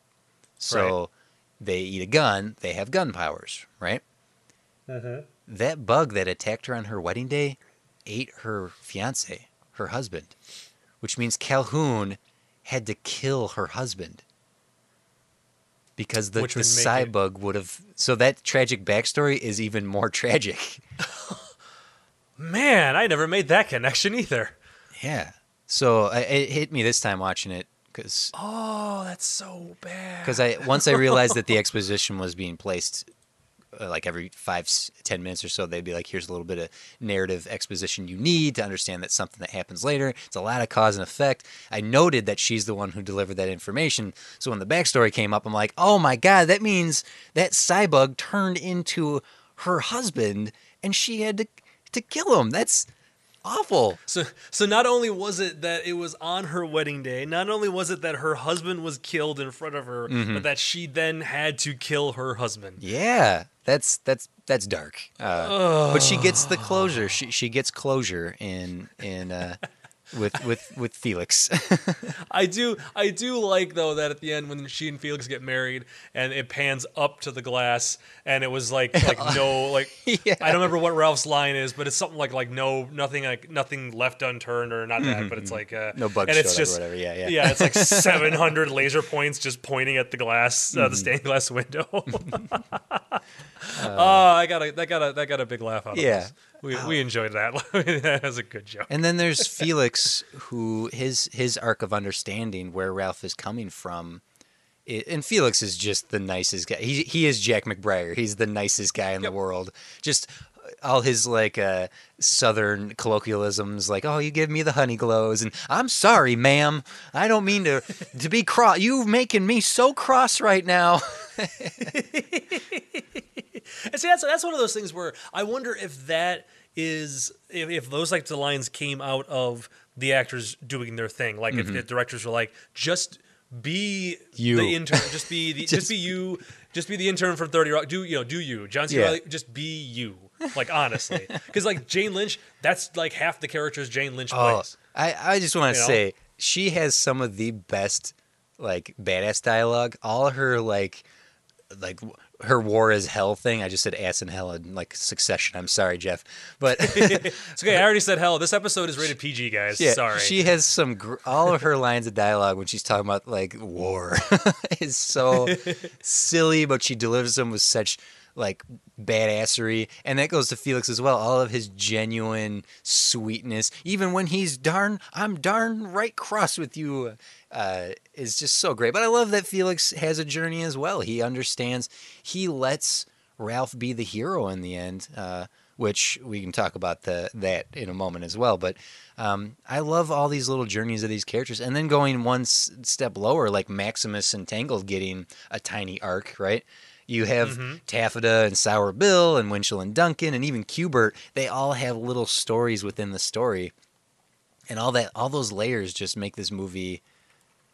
So Right. they eat a gun, they have gun powers, right? Mm-hmm. That bug that attacked her on her wedding day ate her fiance, her husband, which means Calhoun had to kill her husband because the, Which the would make it- cybug would have. So that tragic backstory is even more tragic. Man, I never made that connection either. yeah. So I, it hit me this time watching it because Oh, that's so bad. because I once I realized that the exposition was being placed like every five ten minutes or so they'd be like here's a little bit of narrative exposition you need to understand that something that happens later. It's a lot of cause and effect. I noted that she's the one who delivered that information. So when the backstory came up i'm like oh my god that means that cybug turned into her husband and she had to to kill him. That's awful. So, so not only was it that it was on her wedding day, not only was it that her husband was killed in front of her, Mm-hmm. but that she then had to kill her husband. Yeah, that's that's that's dark. Uh, but she gets the closure. She she gets closure in in uh, with with with Felix. I do, I do like though that at the end when she and Felix get married and it pans up to the glass and it was like like no like Yeah. I don't remember what Ralph's line is, but it's something like like no nothing like nothing left unturned or not that, but it's like uh, Mm-hmm, No bugs and it's showed up or just whatever, yeah, yeah. yeah, it's like seven hundred laser points just pointing at the glass, uh, Mm-hmm. the stained glass window. oh, I got a that got a that got a big laugh out of Yeah. us. We we um, enjoyed that. that was a good joke. and then there's Felix, who his his arc of understanding where Ralph is coming from. i- And Felix is just the nicest guy. He he is Jack McBrayer. He's the nicest guy in Yep. the world. Just all his like uh, southern colloquialisms, like "Oh, you give me the honey glows," and "I'm sorry, ma'am, I don't mean to to be cross. You making me so cross right now." And see, that's that's one of those things where I wonder if that is if, if those like the lines came out of the actors doing their thing. Like if the directors were like, just be You. the intern, just be the, just, be you, just be the intern from Thirty Rock. Do you know? Do you, John C. Yeah. Reilly? Just be you. Like honestly, because like Jane Lynch, that's like half the characters Jane Lynch Oh, plays. I, I just want to You know? say she has some of the best like badass dialogue. All her like like her war is hell thing. I just said ass and hell in like succession. I'm sorry, Jeff, but It's okay. I already said hell. This episode is rated PG, guys. yeah, Sorry. she has some gr- all of her lines of dialogue when she's talking about like war is so silly, but she delivers them with such like badassery. And that goes to felix as well all of his genuine sweetness. Even when he's darn i'm darn right cross with you uh, is just so great. But i love that felix has a journey as well. He understands he lets ralph be the hero in the end uh, which we can talk about the, that in a moment as well. But um, i love all these little journeys of these characters. And then going one s- step lower like maximus and getting a tiny arc right you have mm-hmm. Taffyta and Sour Bill and Wynchel and Duncan and even Q*bert. They all have little stories within the story, and all that, all those layers just make this movie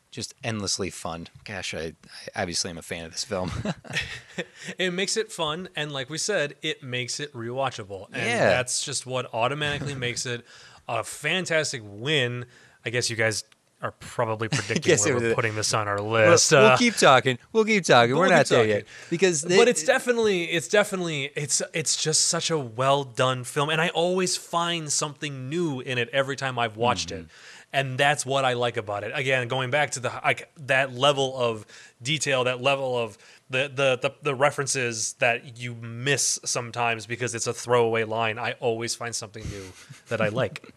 just endlessly fun. Gosh, I, I obviously am a fan of this film. it makes it fun and like we said it makes it rewatchable and Yeah. that's just what automatically makes it a fantastic win i guess you guess are probably predicting where we're putting this on our we'll, list we'll Uh, keep talking. We'll keep talking. We're we'll not there talking. yet because they, but it's definitely it's definitely it's it's just such a well done film and i always find something new in it every time i've watched Mm-hmm. it and that's what i like about it again going back to the like that level of detail that level of the, the the the references that you miss sometimes because it's a throwaway line i always find something new that i like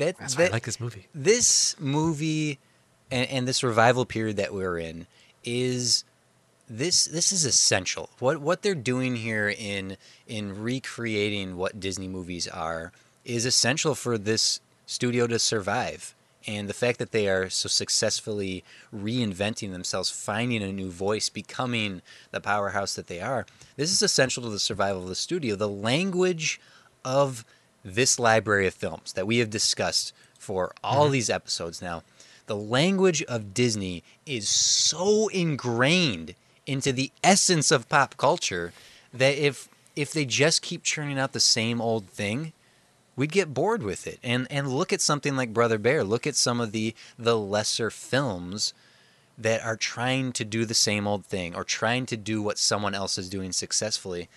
that, that's why i like this movie this movie and, and this revival period that we're in is this this is essential. What what they're doing here in in recreating what Disney movies are is essential for this studio to survive. And the fact that they are so successfully reinventing themselves, finding a new voice, becoming the powerhouse that they are, this is essential to the survival of the studio. The language of this library of films that we have discussed for all mm-hmm. these episodes now, the language of Disney is so ingrained into the essence of pop culture that if if they just keep churning out the same old thing, we'd get bored with it. And and look at something like Brother Bear. Look at some of the the lesser films that are trying to do the same old thing or trying to do what someone else is doing successfully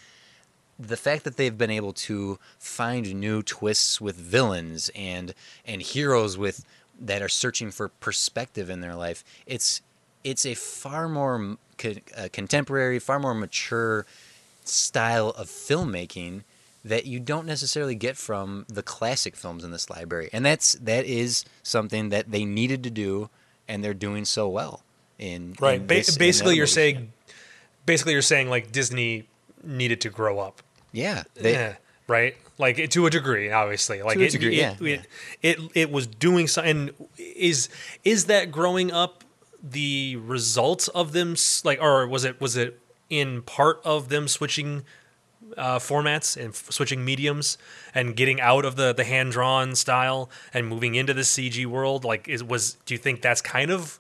the fact that they've been able to find new twists with villains and and heroes with that are searching for perspective in their life, it's it's a far more co- uh, contemporary, far more mature style of filmmaking that you don't necessarily get from the classic films in this library. And that's that is something that they needed to do and they're doing so well in Right. in Ba- this- basically, other you're saying, basically, you're saying like Disney needed to grow up. yeah, they, yeah. Right. Like to a degree, obviously. Like a it, degree, it, yeah, it, it, it was doing something. Is is that growing up the result of them? Like, or was it was it in part of them switching uh, formats and f- switching mediums and getting out of the the hand drawn style and moving into the CG world? Like, is was do you think that's kind of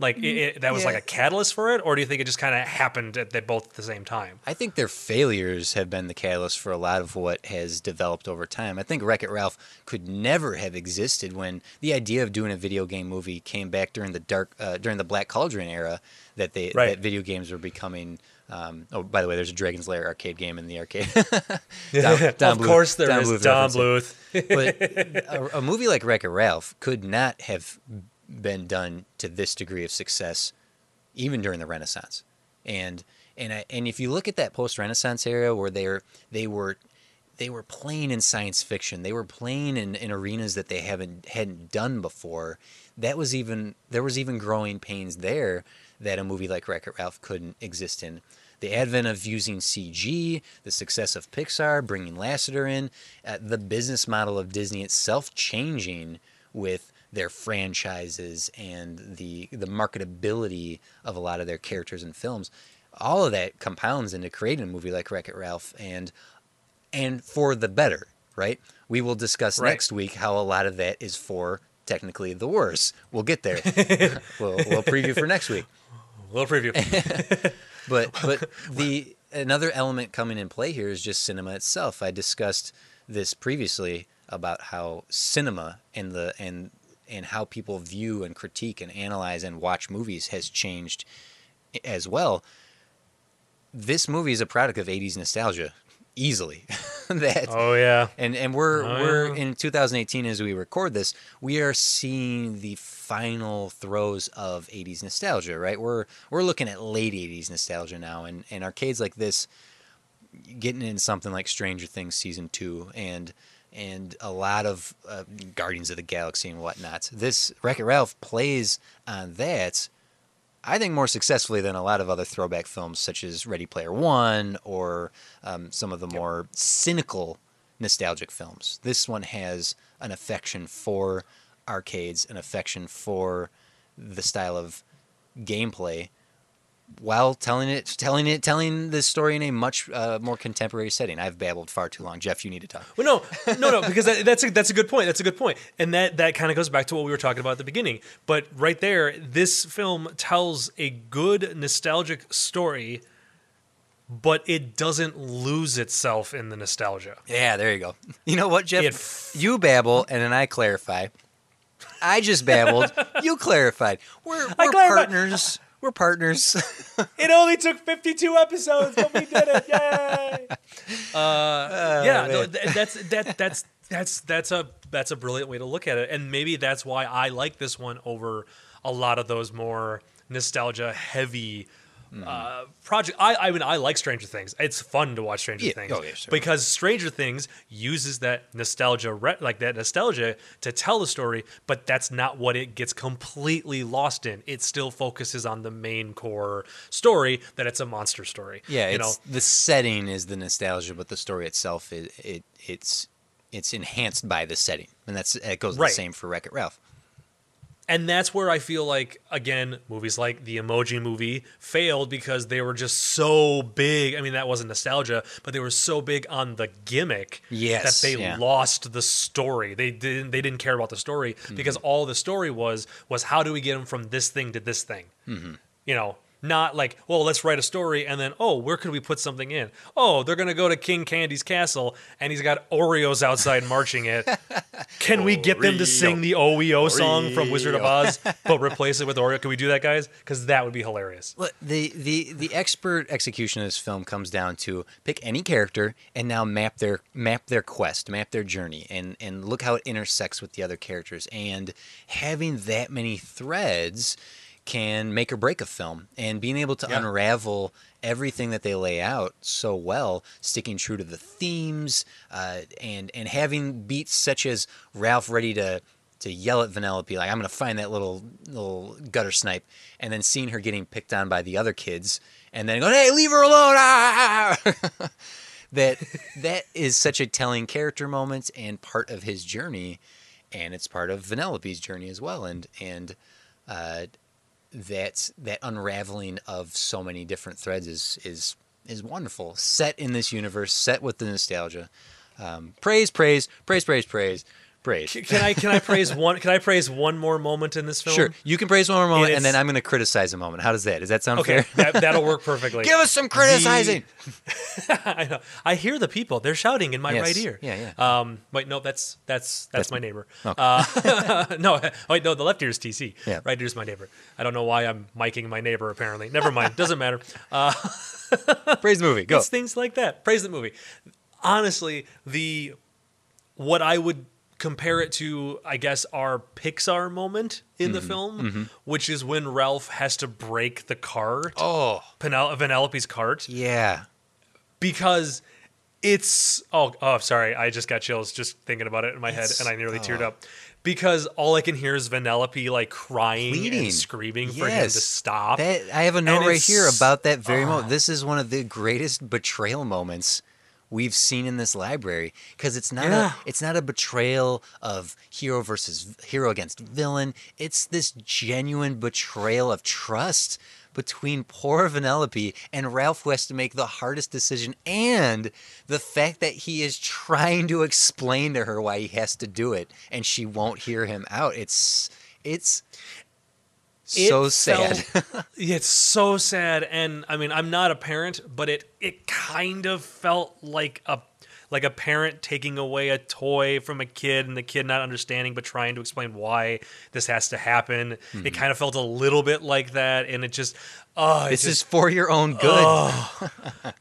like it, it, that was like a catalyst for it, or do you think it just kind of happened at, at both at the same time? I think their failures have been the catalyst for a lot of what has developed over time. I think Wreck It Ralph could never have existed when the idea of doing a video game movie came back during the dark, uh, during the Black Cauldron era. That they Right. that video games were becoming. Um, oh, by the way, there's a Dragon's Lair arcade game in the arcade. Don- Don of Bluth- course, there Don is Bluth Don. Bluth. but a, a movie like Wreck It Ralph could not have been done to this degree of success, even during the Renaissance. And and I, and if you look at that post Renaissance era where they're they were they were playing in science fiction, they were playing in, in arenas that they haven't hadn't done before. That was even there was even growing pains there that a movie like Wreck It Ralph couldn't exist in. The advent of using CG, the success of Pixar, bringing Lasseter in, uh, the business model of Disney itself changing with their franchises and the the marketability of a lot of their characters and films. All of that compounds into creating a movie like Wreck It Ralph, and and for the better, right? We will discuss Right. next week how a lot of that is for technically the worse. We'll get there. we'll, we'll preview for next week. We'll preview. But but the another element coming in play here is just cinema itself. I discussed this previously about how cinema and the and and how people view and critique and analyze and watch movies has changed as well. This movie is a product of 80s nostalgia easily. that oh yeah. and and we're Oh, we're yeah. in 2018 as we record this, we are seeing the final throes of 80s nostalgia, right? We're we're looking at late 80s nostalgia now, and and arcades like this, getting in something like Stranger Things season two, and and a lot of uh, Guardians of the Galaxy and whatnot. This Wreck It Ralph plays on that. I think more successfully than a lot of other throwback films, such as Ready Player One or um, some of the more cynical nostalgic films. This one has an affection for arcades, an affection for the style of gameplay, while telling it, telling it, telling the story in a much uh, more contemporary setting. I've babbled far too long. Jeff, you need to talk. Well, no, no, no, because that, that's a, that's a good point. That's a good point, and that that kind of goes back to what we were talking about at the beginning. But right there, this film tells a good nostalgic story, but it doesn't lose itself in the nostalgia. Yeah, there you go. You know what, Jeff? F- you babble, and then I clarify. I just babbled. you clarified. We're, we're clarified. partners. We're partners. It only took 52 episodes, but we did it! Yay! Uh, yeah, no, th- that's that that's that's that's a that's a brilliant way to look at it, and maybe that's why I like this one over a lot of those more nostalgia heavy. Uh, project. I I mean I like Stranger Things. It's fun to watch Stranger Yeah. Things Oh, yeah, sure. because Stranger Things uses that nostalgia, re- like that nostalgia, to tell the story. But that's not what it gets completely lost in. It still focuses on the main core story that it's a monster story. Yeah, you it's, know, the setting is the nostalgia, but the story itself is it it's it's enhanced by the setting, and that's it goes Right. the same for Wreck It Ralph. And that's where I feel like again movies like the Emoji Movie failed because they were just so big. I mean that wasn't nostalgia, but they were so big on the gimmick Yes, that they yeah. lost the story. They didn't they didn't care about the story Mm-hmm. because all the story was was how do we get them from this thing to this thing. Mm-hmm. You know, Not like, well, let's write a story and then, oh, where could we put something in? Oh, they're gonna go to King Candy's castle and he's got Oreos outside marching it. Can we get them to sing the OEO song from Wizard of Oz, but replace it with Oreo? Can we do that, guys? Because that would be hilarious. Look, the, the the expert execution of this film comes down to pick any character and now map their map their quest, map their journey, and and look how it intersects with the other characters. And having that many threads can make or break a film. And being able to Yeah. unravel everything that they lay out so well, sticking true to the themes, uh, and and having beats such as Ralph ready to to yell at Vanellope like I'm gonna find that little little gutter snipe, and then seeing her getting picked on by the other kids, and then going, "Hey, leave her alone!" Ah! that that is such a telling character moment and part of his journey, and it's part of Vanellope's journey as well, and and uh, that that unraveling of so many different threads is is is wonderful. Set in this universe, set with the nostalgia. Um, praise, praise, praise, praise, praise, praise. Can I can I praise one? Can I praise one more moment in this film? Sure, you can praise one more moment, and, it's- then I'm going to criticize a moment. How does that? Does that sound Okay, fair? that, that'll work perfectly. Give us some criticizing. I know. I hear the people. They're shouting in my Yes. right ear. Yeah, Um, wait, no, that's that's that's, That's- my neighbor. Okay. Uh, no, wait, no, the left ear is TC. Yeah. Right ear is my neighbor. I don't know why I'm miking my neighbor. Apparently, never mind. Doesn't matter. Uh, praise the movie. Go. It's things like that. Praise the movie. Honestly, the what I would compare it to, I guess, our Pixar moment in Mm-hmm. the film, which is when Ralph has to break the cart, Oh, Penel- Vanellope's cart, yeah. because it's oh oh sorry, I just got chills just thinking about it in my head, and I nearly teared oh. up. Because all I can hear is Vanellope like crying Pleading. and screaming for him to stop. That I have a note And right here about that very moment. This is one of the greatest betrayal moments we've seen in this library because it's not Yeah. a it's not a betrayal of hero versus hero against villain. It's this genuine betrayal of trust between poor Vanellope and Ralph West to make the hardest decision and the fact that he is trying to explain to her why he has to do it and she won't hear him out. It's it's It so sad. felt- it's so sad, and I mean, I'm not a parent, but it it kind of felt like a like a parent taking away a toy from a kid, and the kid not understanding, but trying to explain why this has to happen. It hmm. kind of felt a little bit like that, and it just oh, This just- is for your own good.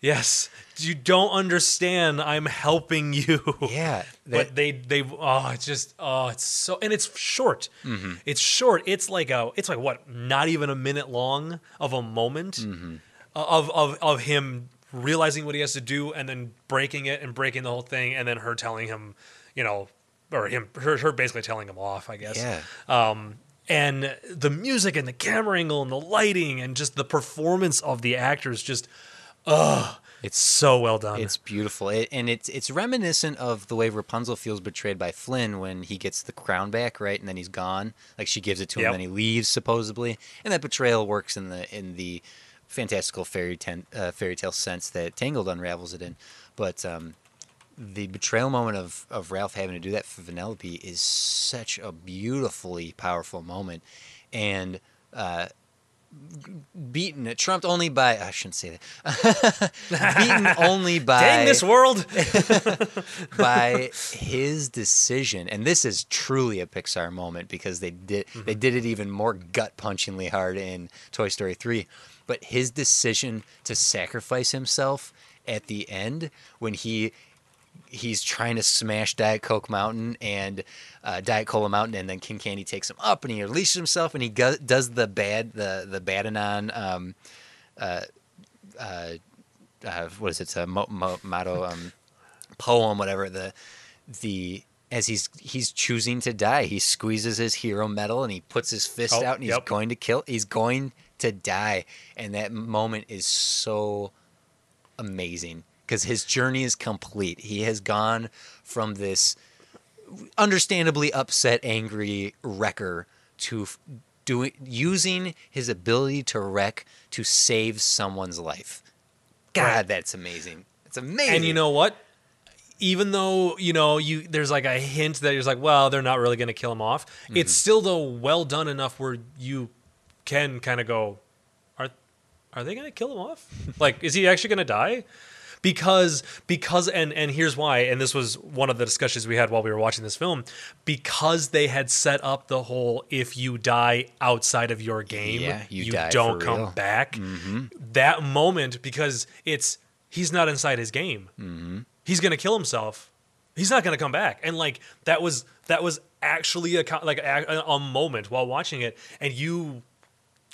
yes. You don't understand. I'm helping you. Yeah, but they they oh it's just oh it's so and it's short. Mm-hmm. It's short. It's like a it's like what not even a minute long of a moment Mm-hmm. of of of him realizing what he has to do and then breaking it and breaking the whole thing and then her telling him you know or him her, her basically telling him off I guess Yeah. um, and the music and the camera angle and the lighting and just the performance of the actors just oh it's so well done It's beautiful, it, and it's it's reminiscent of the way Rapunzel feels betrayed by Flynn when he gets the crown back, right, and then he's gone. Like she gives it to him, Yep. then he leaves supposedly, and that betrayal works in the in the fantastical fairy ten, uh, fairy tale sense that Tangled unravels it in. But um, the betrayal moment of of Ralph having to do that for Vanellope is such a beautifully powerful moment, and. Uh, beaten, it, trumped only by I shouldn't say that. beaten only by dang this world by his decision, and this is truly a Pixar moment because they did mm-hmm. they did it even more gut punchingly hard in Toy Story three. But his decision to sacrifice himself at the end when he he's trying to smash Diet Coke Mountain and uh, Diet Cola Mountain, and then King Candy takes him up, and he releases himself, and he go- does the bad the the Bad-Anon um, uh, uh, uh, what is it? A mo- mo- motto um, poem, whatever the the as he's he's choosing to die, he squeezes his hero medal and he puts his fist Oh, out and he's yep. going to kill. He's going to die, and that moment is so amazing because his journey is complete. He has gone from this understandably upset, angry wrecker to doing using his ability to wreck to save someone's life. God, Right. that's amazing. It's amazing. And you know what? Even though you know you, there's like a hint that you're like, well, they're not really going to kill him off. Mm-hmm. It's still though well done enough where you can kind of go, are are they going to kill him off? like, is he actually going to die? Because because and and here's why. And this was one of the discussions we had while we were watching this film. Because they had set up the whole if you die outside of your game, Yeah, you die don't come real. back. That moment because it's he's not inside his game. Mm-hmm. He's going to kill himself. He's not going to come back. And like that was that was actually a like a, a moment while watching it, and you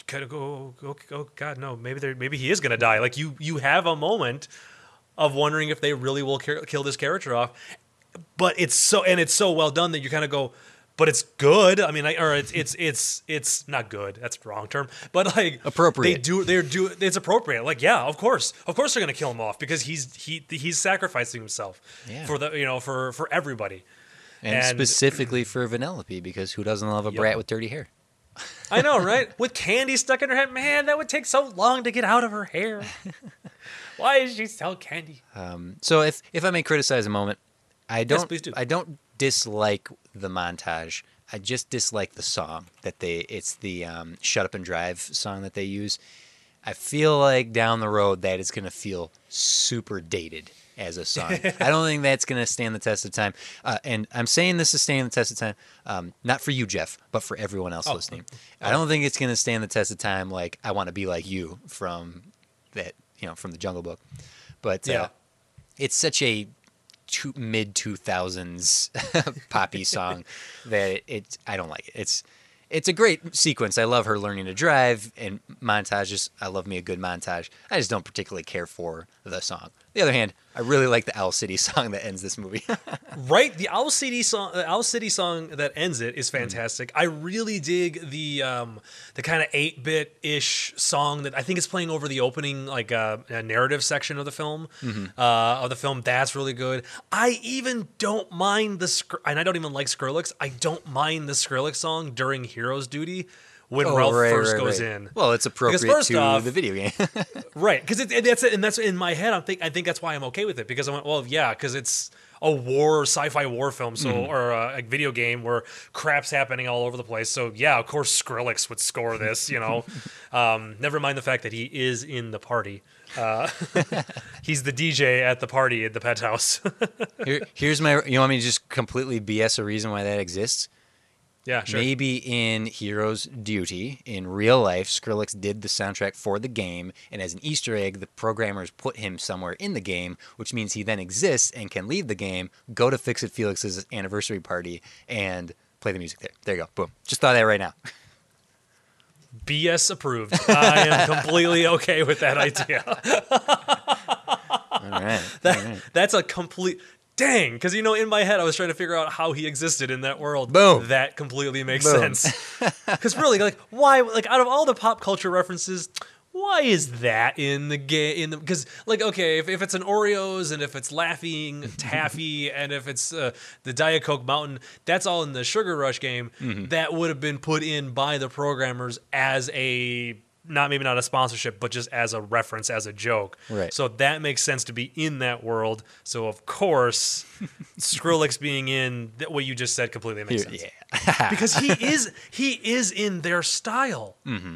kind of go, oh, oh God, no, maybe there, maybe he is gonna die. Like you, you have a moment of wondering if they really will ki- kill this character off, but it's so and it's so well done that you kind of go, but it's good. I mean, I, or it's it's it's it's not good. That's the wrong term, but like Appropriate. They do they're do it's appropriate. Like yeah, of course, of course they're gonna kill him off because he's he he's sacrificing himself Yeah. for the you know for for everybody. And, And- specifically for Vanellope, because who doesn't love a Yup. brat with dirty hair? I know, right? With candy stuck in her head, man, that would take so long to get out of her hair. Why is she so candy? So if if I may criticize a moment, I don't please do. I don't dislike the montage. I just dislike the song that they it's the um, "Shut Up and Drive" song that they use. I feel like down the road that is going to feel super dated as a song. I don't think that's going to stand the test of time. Uh, and I'm saying this is standing the test of time, um, not for you, Jeff, but for everyone else listening. I don't think it's going to stand the test of time like "I Want to Be Like You" from that you know from the Jungle Book. But Yeah. uh, it's such a two, mid 2000s poppy song that it, it I don't like it. It's it's a great sequence. I love her learning to drive and montages. I love me a good montage. I just don't particularly care for the song. The other hand, I really like the Owl City song that ends this movie. Right, the Owl City song, the Owl City song that ends it is is fantastic. I really dig the um, the kind of eight bit ish song that I think is playing over the opening like uh, narrative section of the film. Mm-hmm. Uh, of the film, that's really good. I even don't mind the and I don't even like Skrillex. I don't mind the Skrillex song during Heroes Duty when Oh, Ralph right, first right, goes right. in. Well, it's appropriate first to off- the video game. Right, because that's it, and that's in my head. I think I think that's why I'm okay with it because I went, well, yeah, because it's a war, sci-fi war film, so Mm-hmm. or a, a video game where crap's happening all over the place. So yeah, of course Skrillex would score this. You know, um, never mind the fact that he is in the party. Uh, he's the DJ at the party at the pet house. Here, here's my. You want me to just completely BS a reason why that exists? Yeah, sure. Maybe in Heroes Duty, in real life, Skrillex did the soundtrack for the game, and as an Easter egg, the programmers put him somewhere in the game, which means he then exists and can leave the game, go to Fix It Felix's anniversary party, and play the music there. There you go. Boom. Just thought of that right now. BS approved. I am completely okay with that idea. All right. That, All right. That's a complete dang. Because you know, in my head, I was trying to figure out how he existed in that world. Boom. That completely makes Boom. sense. Because really, like, why? Like, out of all the pop culture references. Why is that in the game? In the because like okay, if, if it's an Oreos and if it's laughing taffy and if it's uh, the Diet Coke Mountain, that's all in the Sugar Rush game. Mm-hmm. That would have been put in by the programmers as a not maybe not a sponsorship, but just as a reference, as a joke. Right. So that makes sense to be in that world. So of course, Skrillex being in th- what you just said completely makes sense yeah. because he is he is in their style. Mm-hmm.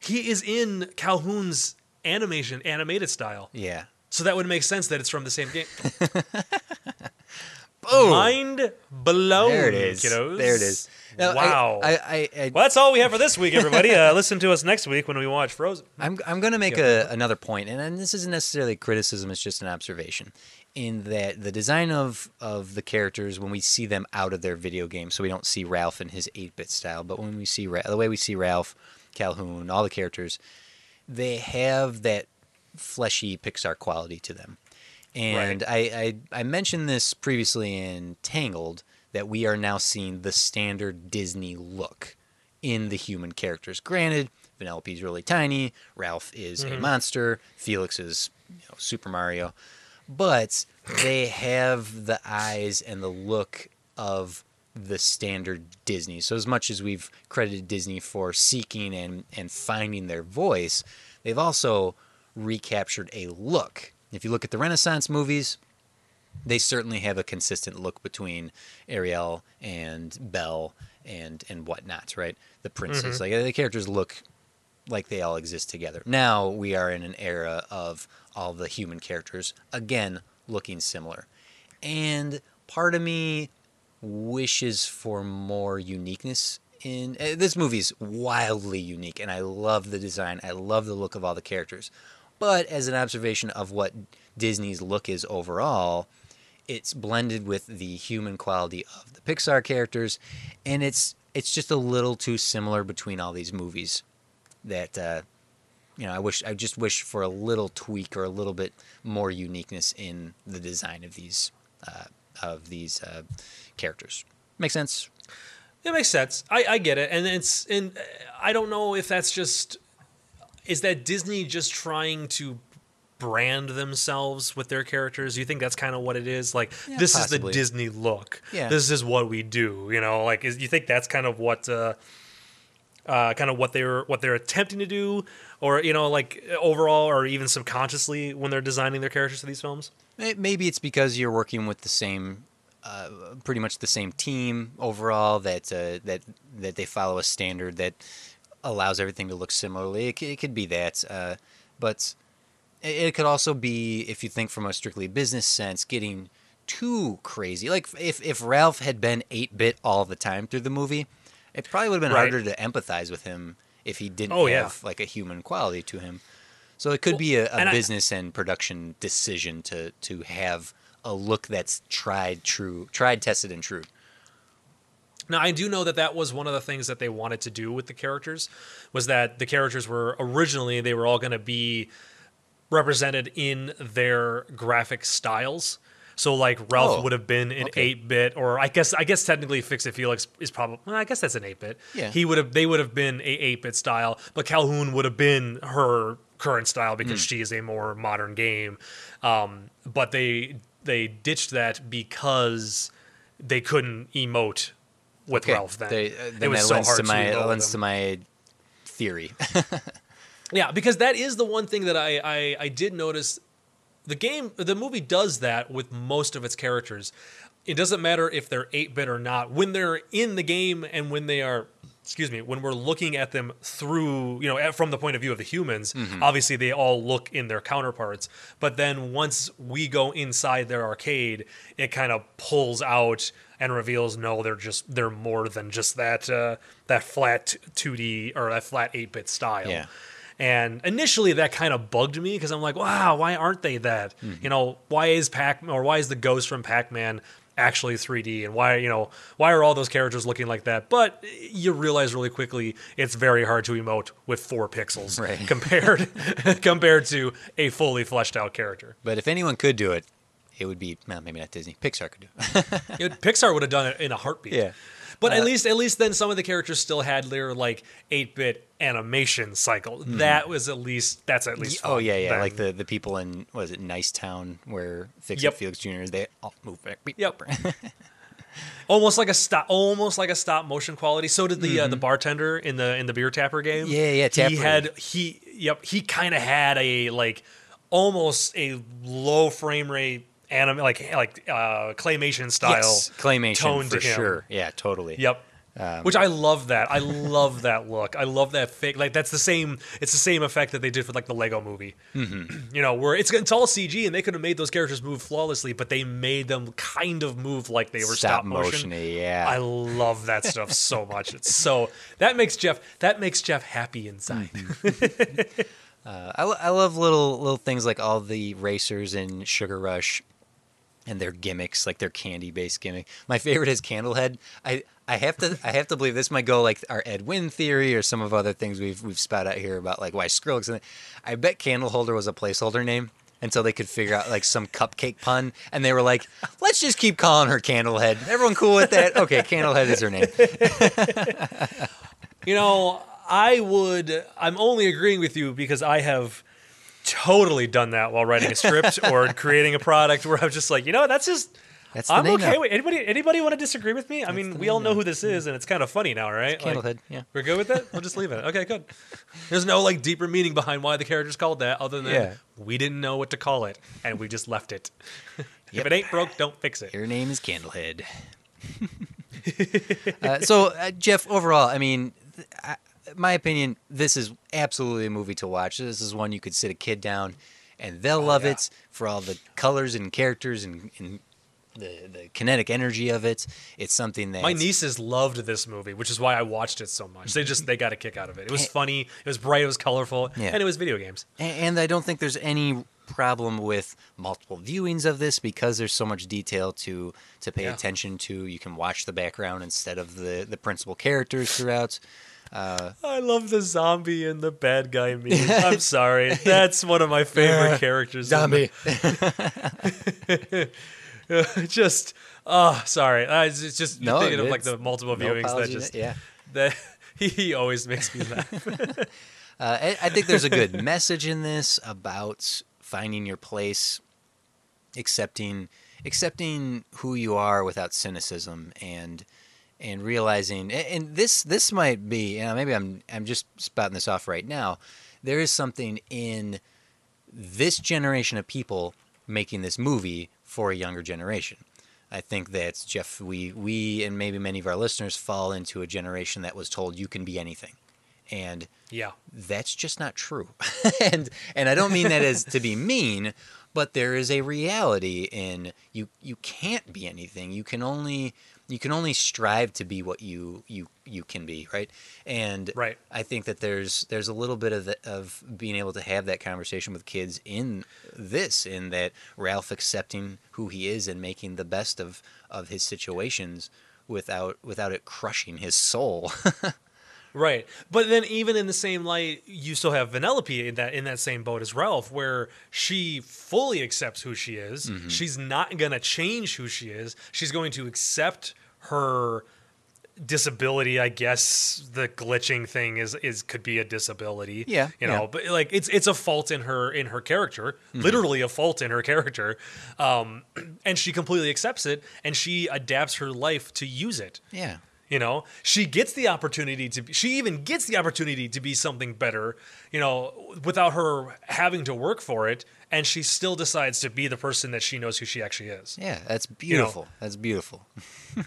He is in Calhoun's animation animated style. yeah. So that would make sense that it's from the same game. Boom. Mind blown. There it is. Kiddos. There it is. Now, wow. I, I, I, well, that's all we have for this week, everybody. Uh, listen to us next week when we watch Frozen. I'm I'm going to make a, another point, and, and this isn't necessarily criticism; it's just an observation. In that the design of of the characters when we see them out of their video game, so we don't see Ralph in his eight bit style, but when we see Ra- the way we see Ralph, Calhoun, all the characters, they have that fleshy Pixar quality to them. And I, I I mentioned this previously in Tangled that we are now seeing the standard Disney look in the human characters. Granted, Vanellope's really tiny, Ralph is a mm-hmm. monster, Felix is you know, Super Mario, but they have the eyes and the look of the standard Disney. So as much as we've credited Disney for seeking and, and finding their voice, they've also recaptured a look. If you look at the Renaissance movies, they certainly have a consistent look between Ariel and Belle and and whatnot, right? The princess, like the characters look like they all exist together. Now we are in an era of all the human characters again looking similar, and part of me wishes for more uniqueness in uh, this movie's wildly unique and I love the design. I love the look of all the characters. But as an observation of what Disney's look is overall, it's blended with the human quality of the Pixar characters and it's it's just a little too similar between all these movies that uh, you know, I wish I just wish for a little tweak or a little bit more uniqueness in the design of these uh, of these uh, characters. Make sense? It makes sense. I, I get it, and it's and I don't know if that's just is that Disney just trying to brand themselves with their characters. You think that's kind of what it is? Like this is the Disney look. Yeah. This is what we do. You know, like is, you think that's kind of what. Uh, uh, kind of what they're what they're attempting to do, or you know, like overall, or even subconsciously when they're designing their characters for these films. Maybe it's because you're working with the same, uh, pretty much the same team overall. That uh, that that they follow a standard that allows everything to look similarly. It, it could be that, uh, but it, it could also be if you think from a strictly business sense, getting too crazy. Like if if Ralph had been eight bit all the time through the movie, it probably would have been Right. harder to empathize with him if he didn't Oh, yeah. have like a human quality to him. So it could be a, a and I- business and production decision to to have a look that's tried, true, tried, tested, and true. Now I do know that that was one of the things that they wanted to do with the characters was that the characters were originally they were all going to be represented in their graphic styles. So like Ralph Oh, would have been an okay. 8-bit or I guess I guess technically Fix It Felix is probably well, I guess that's an 8-bit. Yeah. He would have they would have been a 8-bit style, but Calhoun would have been her current style because Hmm. she is a more modern game. Um, but they they ditched that because they couldn't emote with Okay, Ralph then. They, uh, it then was that so lends hard to my that lends to my theory. Yeah, because that is the one thing that I, I I did notice. The game, the movie does that with most of its characters. It doesn't matter if they're eight bit or not. When they're in the game and when they are, excuse me, when we're looking at them through, you know, from the point of view of the humans, obviously they all look in their counterparts. But then once we go inside their arcade, it kind of pulls out and reveals no, they're just they're more than just that uh, that flat two D or that flat eight bit style. Yeah. And initially that kind of bugged me because I'm like, wow, why aren't they that? Mm-hmm. You know, why is Pac or why is the ghost from Pac-Man actually 3D and why, you know, why are all those characters looking like that? But you realize really quickly it's very hard to emote with 4 pixels Right. compared compared to a fully fleshed out character. but if anyone could do it, it would be well, maybe not Disney. Pixar could do it. It- Pixar would have done it in a heartbeat. Yeah. But Uh, at least, at least then some of the characters still had their like eight bit animation cycle. That was at least that's at least. oh yeah, yeah. then. Like the the people in was it Nice Town where Fix Yep. Felix Jr. is they all move back. Yep. almost like a stop, almost like a stop motion quality. So did the uh, the bartender in the in the beer tapper game. Mm-hmm. Yeah, yeah, He had he yep he kind of had a like almost a low frame rate anime like like uh, claymation style yes, claymation tone for to him. sure. Yeah, totally. Yep. Um, Which I love that. I love that look. I love that fake. Like that's the same. It's the same effect that they did for like the Lego Movie. Mm-hmm. You know, where it's it's all CG and they could have made those characters move flawlessly, but they made them kind of move like they were stop, Stop motion. motion-y, yeah. I love that stuff so much. It's so that makes Jeff that makes Jeff happy inside. Mm-hmm. Uh, I, I love little little things like all the racers in Sugar Rush and their gimmicks, like their candy based gimmick. My favorite is Candlehead. I, I have to I have to believe this might go like our Ed Wynn theory or some of other things we've we've spat out here about like why Skrillex. And I bet Candleholder was a placeholder name until they could figure out like some cupcake pun, and they were like, let's just keep calling her Candlehead. Everyone cool with that? Okay, Candlehead is her name. You know, I would. I'm only agreeing with you because I have totally done that while writing a script or creating a product where I'm just like, you know, that's just. That's the I'm okay with anybody. Anybody want to disagree with me? I mean, we all know who this is, and it's kind of funny now, right? Like, Candlehead, yeah. we're good with it. We'll just leave it. Okay, good. There's no like deeper meaning behind why the character's called that, other than Yeah. we didn't know what to call it, and we just left it. if it ain't broke, don't fix it. Your name is Candlehead. uh, so, uh, Jeff, overall, I mean, I, my opinion, this is absolutely a movie to watch. This is one you could sit a kid down, and they'll oh, love Oh, yeah. it for all the colors and characters and, and the the kinetic energy of it. It's something that My nieces loved this movie, which is why I watched it so much. They just they got a kick out of it. It was funny, it was bright, it was colorful, Yeah. and it was video games. And I don't think there's any problem with multiple viewings of this because there's so much detail to to pay Yeah. attention to. You can watch the background instead of the the principal characters throughout. I love the zombie and the bad guy meme. I'm sorry, that's one of my favorite characters. Zombie. just oh, sorry. Uh, it's just No, thinking of like the multiple no viewings that just yeah. that he, he always makes me laugh. Uh, I, I think there's a good message in this about finding your place, accepting accepting who you are without cynicism, and and realizing. And this this might be. You know, maybe I'm I'm just spouting this off right now. There is something in this generation of people making this movie for a younger generation. I think that Jeff, we we and maybe many of our listeners fall into a generation that was told you can be anything, and yeah, that's just not true. and and I don't mean that as to be mean, but there is a reality in you you can't be anything. You can only you can only strive to be what you you you can be, right? And Right. I think that there's there's a little bit of the, of being able to have that conversation with kids in this in that Ralph accepting who he is and making the best of of his situations without without it crushing his soul. Right, but then even in the same light, you still have Vanellope in that in that same boat as Ralph, where she fully accepts who she is. Mm-hmm. She's not gonna change who she is. She's going to accept her disability. I guess the glitching thing is is could be a disability. Yeah, you yeah. know, but like it's it's a fault in her in her character, Mm-hmm. literally a fault in her character, um, and she completely accepts it, and she adapts her life to use it. yeah. You know, she gets the opportunity to. Be, she even gets the opportunity to be something better. You know, without her having to work for it, and she still decides to be the person that she knows who she actually is. Yeah, that's beautiful. That's beautiful.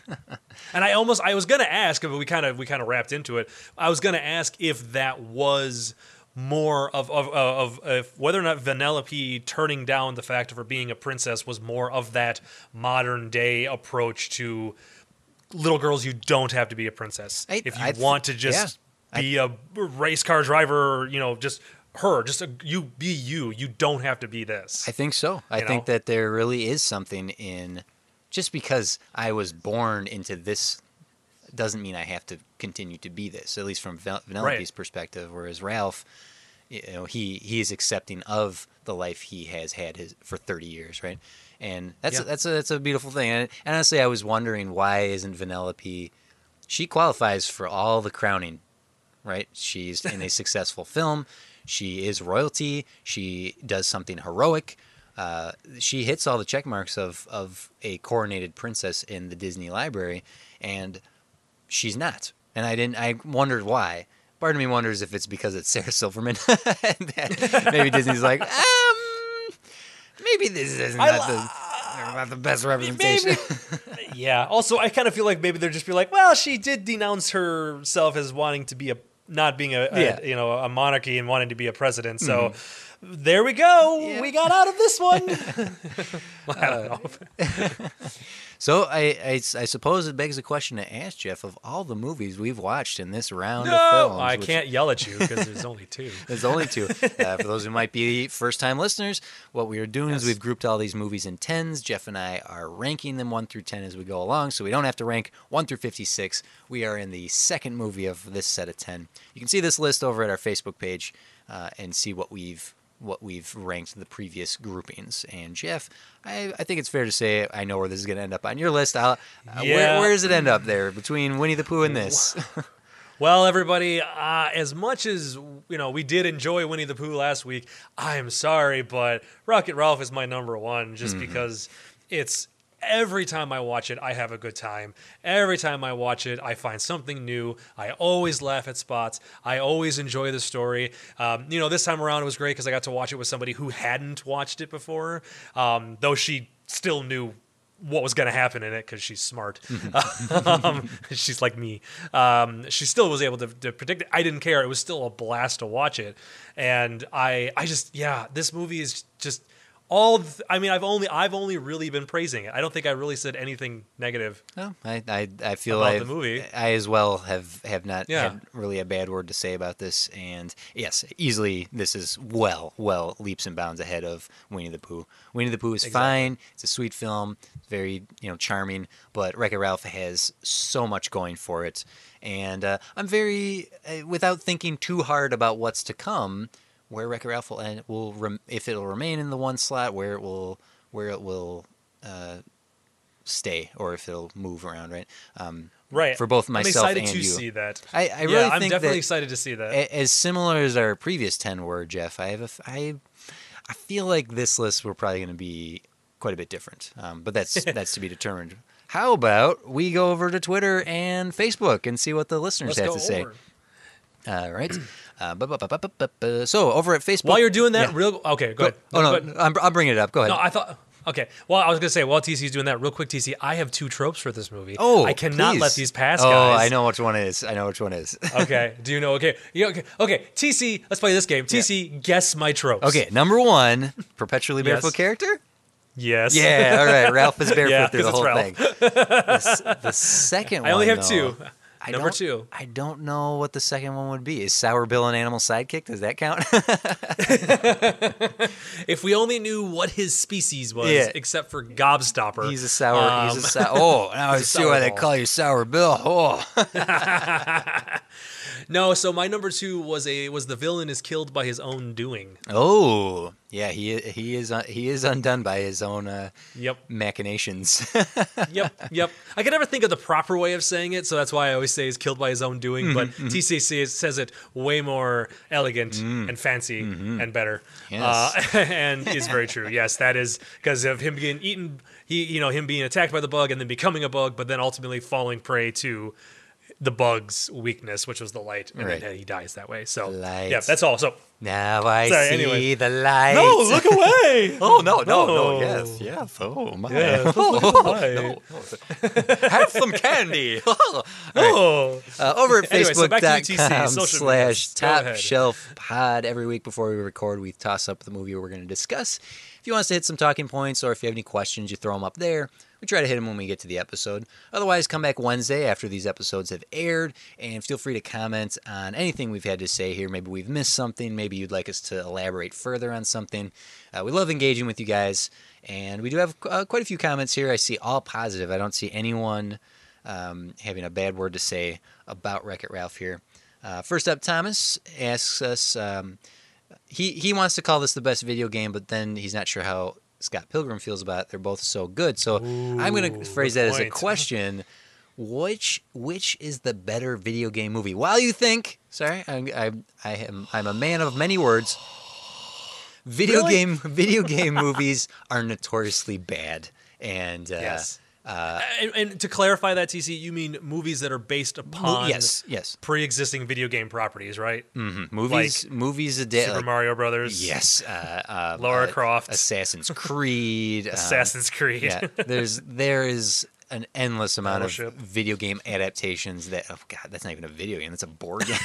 And I almost, I was gonna ask, but we kind of, we kind of wrapped into it. I was gonna ask if that was more of of of, of if whether or not Vanellope turning down the fact of her being a princess was more of that modern day approach to little girls. You don't have to be a princess I- if you I th- want to just yeah. be a race car driver. Or, you know, just her, just a, you be you. You don't have to be this. I think so. I You think know? that there really is something in just because I was born into this doesn't mean I have to continue to be this. At least from Vanellope's Right. perspective, whereas Ralph, you know, he he is accepting of the life he has had his for 30 years, right? And that's Yeah. a, that's a that's a beautiful thing. And, and honestly, I was wondering why isn't Vanellope? She qualifies for all the crowning right? She's in a successful film. She is royalty. She does something heroic. Uh, she hits all the check marks of, of a coronated princess in the Disney library, and she's not. And I didn't. I wondered why. Part of me wonders if it's because it's Sarah Silverman. Maybe Disney's like, um, maybe this is not the the best representation. Yeah. Also, I kind of feel like maybe they're just be like, well, she did denounce herself as wanting to be a not being a, a- Yeah. Mm-hmm. you know a monarchy and wanting to be a president. So there we go. We got out of this one. I don't Uh, know. So I, I, I suppose it begs the question to ask Jeff of all the movies we've watched in this round of No, films. I which- can't yell at you because there's only two. There's only two. Uh, for those who might be first time listeners, what we are doing is we've grouped all these movies in tens. Jeff and I are ranking them one through ten as we go along, so we don't have to rank one through fifty six. We are in the second movie of this set of ten. You can see this list over at our Facebook page uh, and see what we've what we've ranked the previous groupings. And Jeff, I, I think it's fair to say I know where this is going to end up on your list. I'll, uh, where, where does it end up there between Winnie the Pooh and this? Well, everybody, uh, as much as you know, we did enjoy Winnie the Pooh last week. I'm sorry, but Wreck-It Ralph is my number one, just because it's every time I watch it, I have a good time. Every time I watch it, I find something new. I always laugh at spots. I always enjoy the story. Um, you know, this time around it was great because I got to watch it with somebody who hadn't watched it before, um, though she still knew what was going to happen in it because she's smart. um, she's like me. Um, she still was able to, to predict it. I didn't care. It was still a blast to watch it, and I I just yeah, this movie is just all. Th- I mean, I've only I've only really been praising it. I don't think I really said anything negative. No, I, I, I feel About I the movie. I as well have have not Yeah. had really a bad word to say about this, and yes, easily this is well, well leaps and bounds ahead of Winnie the Pooh. Winnie the Pooh is fine. It's a sweet film, very you know charming, but Wreck-It Ralph has so much going for it, and uh, I'm very uh, without thinking too hard about what's to come. Where Wreck-It Ralph will, end, will rem- if it'll remain in the one slot, where it will where it will uh, stay or if it'll move around, right? Um, Right. For both myself I'm excited and to you. see that. I, I really yeah, I'm definitely excited to see that. a- as similar as our previous 10 were, Jeff, I have a, f- I, I feel like this list we're probably going to be quite a bit different. Um, but that's that's to be determined. How about we go over to Twitter and Facebook and see what the listeners Let's have to say? over. All right. Uh, bu- bu- bu- so over at Facebook. While you're doing that, Yeah. real okay, go, Go, ahead. oh no, ahead. I'm, I'll bring it up. Go ahead. No, I thought. Okay. Well, I was gonna say while TC's doing that, real quick, TC, I have two tropes for this movie. oh, I cannot please. let these pass, Oh, guys. I know which one is. I know which one is. okay. Do you know? Okay. Yeah, okay. Okay. TC, let's play this game. TC, guess my tropes. okay, number one, perpetually Yes. barefoot character. Yes. Yeah, all right. Ralph is barefoot Yeah, through the whole it's thing. The, the second one. I only have though, two. I Number two. I don't know what the second one would be. Is Sour Bill an animal sidekick? Does that count? If we only knew what his species was, Yeah. except for Gobstopper. he's a sour. he's a Um, sour. Oh, now I see why they call you Sour Bill. Oh, No, so my number two was a was the villain is killed by his own doing. oh, yeah. He he is uh, he is undone by his own uh, Yep. machinations. yep, yep. I can never think of the proper way of saying it, so that's why I always say he's killed by his own doing. but Mm-hmm, TCC is- says it way more elegant and fancy and better. Yes. uh, and is very true. Yes, that is because of him being eaten. He, you know, him being attacked by the bug and then becoming a bug, but then ultimately falling prey to the bug's weakness, which was the light, and Right. then he dies that way. So, Light. yeah, that's all. So, now I Sorry, see anyway. the light. no, look away. Oh no, no, no, No. yes, yes. Oh my. Yeah, look away. Have some candy. Oh, Uh, over at Anyway, so back to you, TC, facebook.com social slash medias. Top shelf pod. Every week before we record, we toss up the movie we're going to discuss. If you want us to hit some talking points or if you have any questions, you throw them up there. We try to hit them when we get to the episode. Otherwise, come back Wednesday after these episodes have aired and feel free to comment on anything we've had to say here. Maybe we've missed something. Maybe you'd like us to elaborate further on something. Uh, we love engaging with you guys. And we do have uh, quite a few comments here. I see all positive. I don't see anyone um, having a bad word to say about Wreck It Ralph here. Uh, first up, Thomas asks us. Um, he he wants to call this the best video game, but then he's not sure how Scott Pilgrim feels about it. They're both so good. So I'm going to phrase that as a question. Which which is the better video game movie? While you think, sorry, I I, I am I'm a man of many words. Video Really? game video game movies are notoriously bad, and uh, yes. Uh, and, and to clarify that, TC, you mean movies that are based upon yes, yes, pre-existing video game properties, right? Mm-hmm. movies movies a day. Super like- Mario Brothers, Yes, uh, uh, Lara uh, Croft. Assassin's Creed, um, Assassin's Creed. yeah, there's there is an endless amount Battleship. of video game adaptations that oh god, that's not even a video game, that's a board game.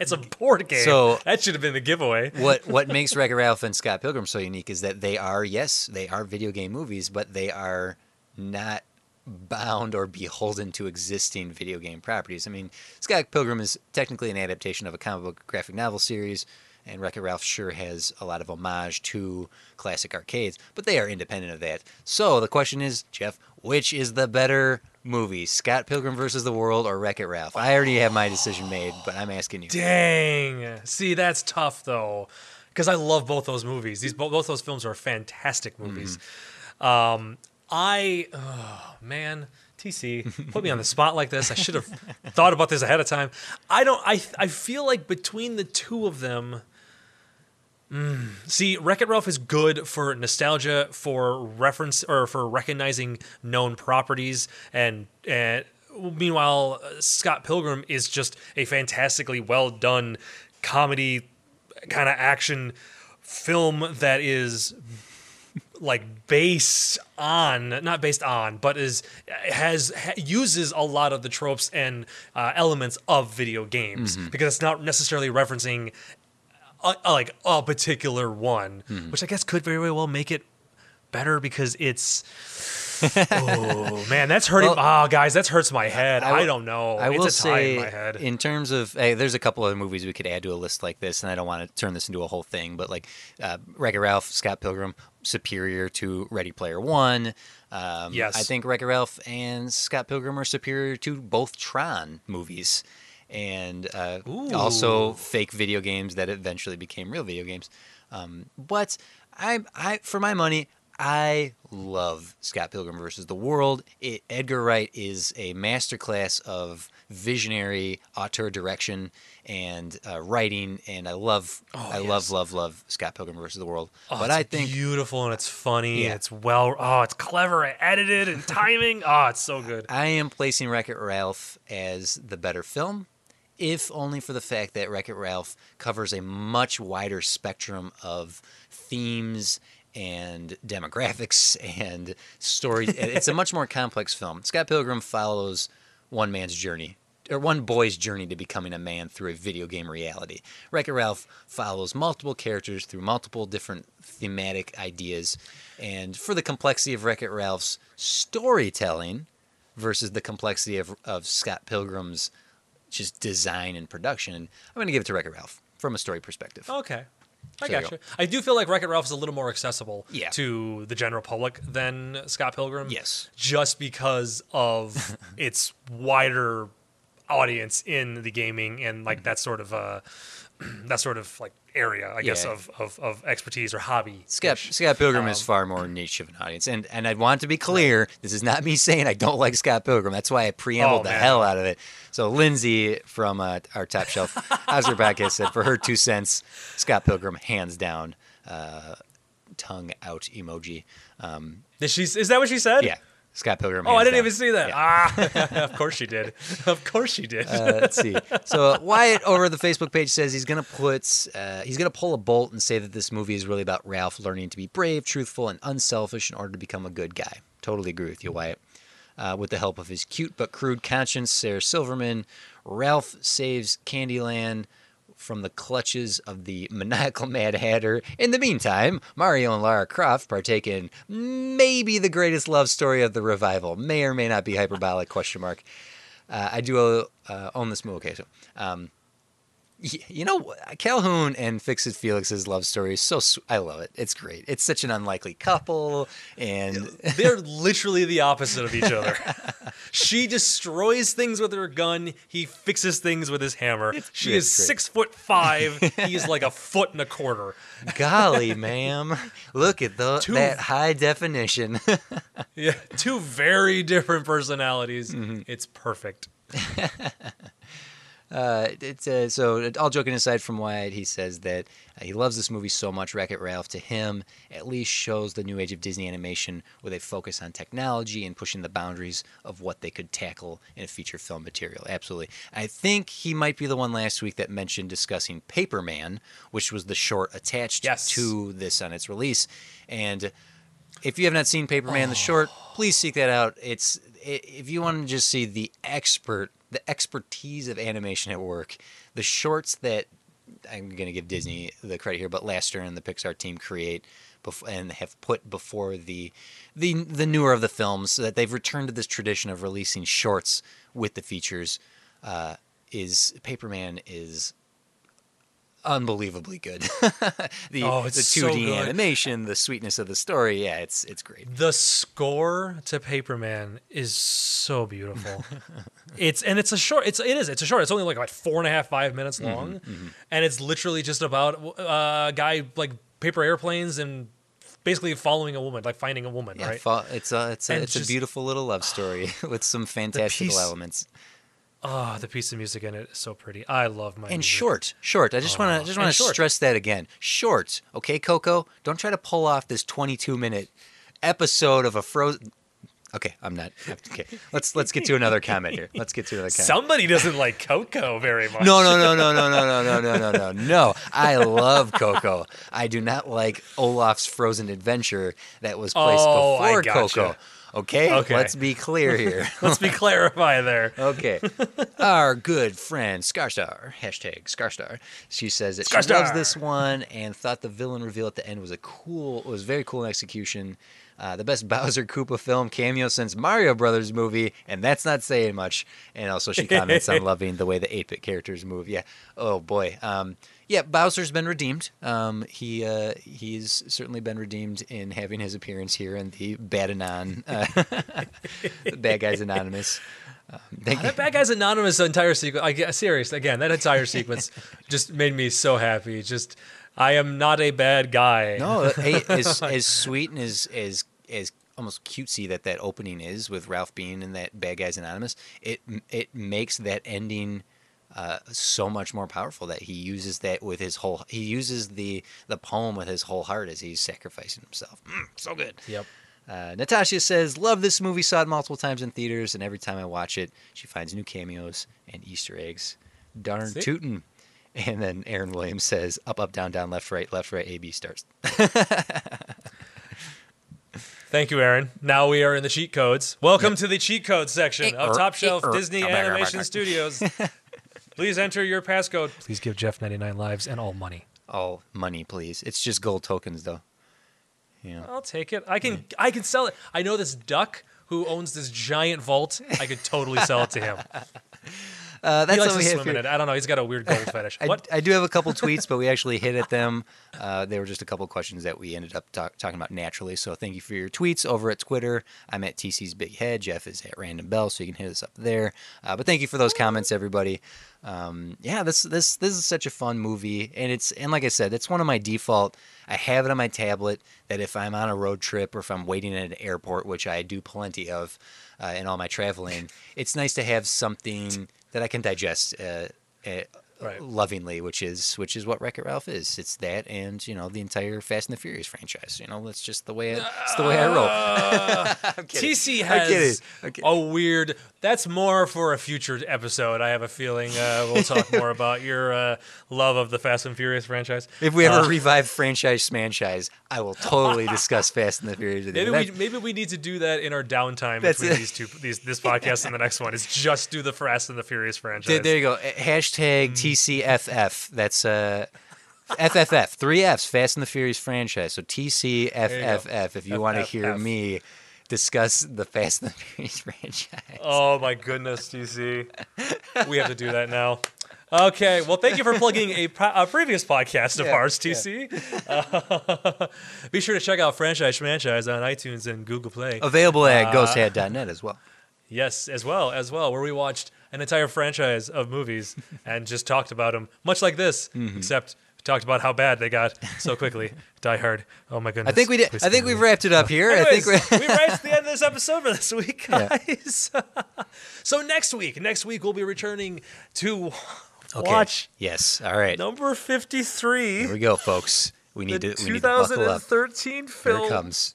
it's a board game. So- that should have been the giveaway. what what makes Wreck-It Ralph and Scott Pilgrim so unique is that they are yes, they are video game movies, but they are not bound or beholden to existing video game properties. I mean, Scott Pilgrim is technically an adaptation of a comic book graphic novel series, and Wreck-It Ralph sure has a lot of homage to classic arcades, but they are independent of that. So the question is, Jeff, which is the better movie, Scott Pilgrim versus the World or Wreck-It Ralph? I already have my decision made, but I'm asking you. Dang. See, that's tough though, because I love both those movies. These both, both those films are fantastic movies. Um, I, oh, man, TC, put me on the spot like this. I should have thought about this ahead of time. I don't. I I feel like between the two of them. mm, See, Wreck It Ralph is good for nostalgia, for reference, or for recognizing known properties, and and meanwhile, uh, Scott Pilgrim is just a fantastically well done comedy kind of action film that is like based on not based on but is has ha, uses a lot of the tropes and uh, elements of video games Mm-hmm. because it's not necessarily referencing a, a- like a particular one Mm-hmm. which i guess could very well make it better because it's oh man that's hurting Well, oh guys that hurts my head i, don't know I it's will a tie say, in my head in terms of, hey, there's a couple other movies we could add to a list like this, and I don't want to turn this into a whole thing, but like uh, Wreck-It Ralph, Scott Pilgrim, superior to Ready Player One. Um, Yes. I think Wreck-It Ralph and Scott Pilgrim are superior to both Tron movies, and uh, also fake video games that eventually became real video games. Um, but I, I, for my money, I love Scott Pilgrim versus the World. It, Edgar Wright is a masterclass of visionary auteur direction and uh, writing, and I love, I love, Oh, yes. love, love Scott Pilgrim versus the World. Oh, but I think it's beautiful and it's funny. Yeah. It's well. Oh, it's clever and edited and timing. Oh, it's so good. I am placing Wreck It Ralph as the better film, if only for the fact that Wreck It Ralph covers a much wider spectrum of themes and demographics and story. it's a much more complex film. Scott Pilgrim follows one man's journey. Or one boy's journey to becoming a man through a video game reality. Wreck It Ralph follows multiple characters through multiple different thematic ideas. And for the complexity of Wreck It Ralph's storytelling, versus the complexity of, of Scott Pilgrim's just design and production. I'm going to give it to Wreck-It Ralph from a story perspective. Okay. I So you. I do feel like Wreck-It Ralph is a little more accessible Yeah. to the general public than Scott Pilgrim. Yes. Just because of its wider audience in the gaming and like that sort of uh that sort of like area, I guess, Yeah. of, of, of expertise or hobby. Scott, Scott Pilgrim is Um, far more niche of an audience, and and I want to be clear. This is not me saying I don't like Scott Pilgrim. That's why I preambled Oh, the man. hell out of it. So Lindsay from uh, our top shelf podcast said for her two cents, Scott Pilgrim hands down. Uh, tongue out emoji. Um, Did she, is that what she said? yeah, Scott Pilgrim. Oh, I didn't down. even see that. Yeah. Ah, of course she did. Of course she did. Uh, let's see. So Wyatt over the Facebook page says he's gonna put uh, he's gonna pull a bolt and say that this movie is really about Ralph learning to be brave, truthful, and unselfish in order to become a good guy. Totally agree with you, Wyatt. Uh, with the help of his cute but crude conscience, Sarah Silverman, Ralph saves Candyland from the clutches of the maniacal Mad Hatter. In the meantime, Mario and Lara Croft partake in maybe the greatest love story of the revival. May or may not be hyperbolic? Question mark. Uh, I do uh, own this movie. Okay, so um, you know Calhoun and Fix It Felix's love story is so I love it. It's great. It's such an unlikely couple, and They're literally the opposite of each other. she destroys things with her gun. He fixes things with his hammer. she great, is great. six foot five. He's like a foot and a quarter. golly, ma'am, look at the, Two- that high definition. Yeah, two very different personalities. Mm-hmm. It's perfect. Uh, it's uh, so all joking aside from Wyatt, he says that uh, he loves this movie so much. Wreck It Ralph to him at least shows the new age of Disney animation with a focus on technology and pushing the boundaries of what they could tackle in a feature film material. Absolutely, I think he might be the one last week that mentioned discussing Paperman, which was the short attached Yes. to this on its release, and. If you have not seen Paperman the short, please seek that out. It's if you want to just see the expert, the expertise of animation at work, the shorts that I'm going to give Disney the credit here, but Lasseter and the Pixar team create bef- and have put before the the the newer of the films so that they've returned to this tradition of releasing shorts with the features. Uh, is Paperman is unbelievably good. the Oh, the it's so 2D good. animation, the sweetness of the story, yeah, it's it's great. The score to Paperman is so beautiful. it's and it's a short. It's it is. It's a short. It's only like like four and a half five minutes Mm-hmm, long, and it's literally just about uh, a guy like paper airplanes and basically following a woman, like finding a woman, Yeah, right? it's a it's a And it's a beautiful little love story with some fantastical elements. Oh, the piece of music in it is so pretty. I love my And music. short, short. I just want to ah, just want to stress that again. Short, okay, Coco. Don't try to pull off this 22 minute episode of a frozen. Okay, I'm not. Okay, let's let's get to another comment here. Let's get to another comment. Somebody doesn't like Coco very much. No, no, no, no, no, no, no, no, no, no, no, no. I love Coco. I do not like Olaf's Frozen Adventure that was placed Oh, I before gotcha. Coco. Okay? Okay. let's be clear here. Let's be clarify there. okay, our good friend Scarstar hashtag Scarstar. She says that she Scarstar. loves this one and thought the villain reveal at the end was a cool, was very cool in execution. Uh, the best Bowser Koopa film cameo since Mario Brothers movie, and that's not saying much. And also, she comments on loving the way the 8-bit characters move. Yeah. Oh boy. Um, yeah, Bowser's been redeemed. Um, he uh, he's certainly been redeemed in having his appearance here in the Bad-Anon, uh, Bad Guys Anonymous. Um, thank That bad guy's anonymous entire sequence. I serious again. That entire sequence just made me so happy. Just I am not a bad guy. No, hey, as as sweet and as as as almost cutesy that that opening is with Ralph Bean and that Bad Guys Anonymous, it it makes that ending uh, so much more powerful. That he uses that with his whole. He uses the the poem with his whole heart as he's sacrificing himself. Mm, so good. Yep. Uh, Natasha says, "Love this movie. Saw it multiple times in theaters, and every time I watch it, she finds new cameos and Easter eggs. Darn See? tootin'." And then Aaron Williams says, "Up, up, down, down, left, right, left, right. A, B starts." Thank you, Aaron. Now we are in the cheat codes. Welcome to the cheat code section of er, Top Shelf er, Disney er, Animation. Studios. Please enter your passcode. Please give Jeff 99 lives and all money. All money, please. It's just gold tokens, though. Yeah. I'll take it. I can mm. I can sell it. I know this duck who owns this giant vault. I could totally sell it to him. Uh, that's he likes what to have swim in it. I don't know. He's got a weird gold fetish. I, What? I do have a couple tweets, but we actually hit at them. Uh, they were just a couple questions that we ended up talk, talking about naturally. So thank you for your tweets over at Twitter. I'm at TC's Big Head. Jeff is at Random Bell, so you can hit us up there. Uh, but thank you for those comments, everybody. Um, yeah, this this this is such a fun movie, and it's and like I said, it's one of my default. I have it on my tablet that if I'm on a road trip or if I'm waiting at an airport, which I do plenty of uh, in all my traveling, it's nice to have something that I can digest. Uh, uh, Right. lovingly, which is which is what Wreck It Ralph is. It's that, and you know the entire Fast and the Furious franchise. You know, that's just the way I, it's the way I roll. I'm. TC has a weird. That's more for a future episode. I have a feeling uh, we'll talk more about your uh, love of the Fast and Furious franchise. If we ever Uh, revive franchise smanchise, I will totally discuss Fast and the Furious with you. Maybe we, maybe we need to do that in our downtime between it. these two these this podcast and the next one. Is just do the Fast and the Furious franchise. there, there you go. Hashtag TCFF. That's uh, FFF. Three Fs. Fast and the Furious franchise. So TCFFF. If you want to hear me discuss the Fast and the Furious franchise. Oh my goodness, TC. we have to do that now. Okay, well, thank you for plugging a, a previous podcast of Yeah, ours, yeah. TC. Uh, be sure to check out Franchise Franchise on iTunes and Google Play. Available at Uh, ghosthat.net as well. Yes, as well, as well, where we watched an entire franchise of movies and just talked about them, much like this, Mm-hmm. except talked about how bad they got so quickly. Die Hard. Oh my goodness. I think we did. Please I think we've wrapped it up here. I think we reached the end of this episode for this week, Yeah. guys. so next week, next week we'll be returning to Okay. watch Yes. All right. number fifty-three, Here we go, folks. We need to. We need to buckle up. 2013 Here film it comes.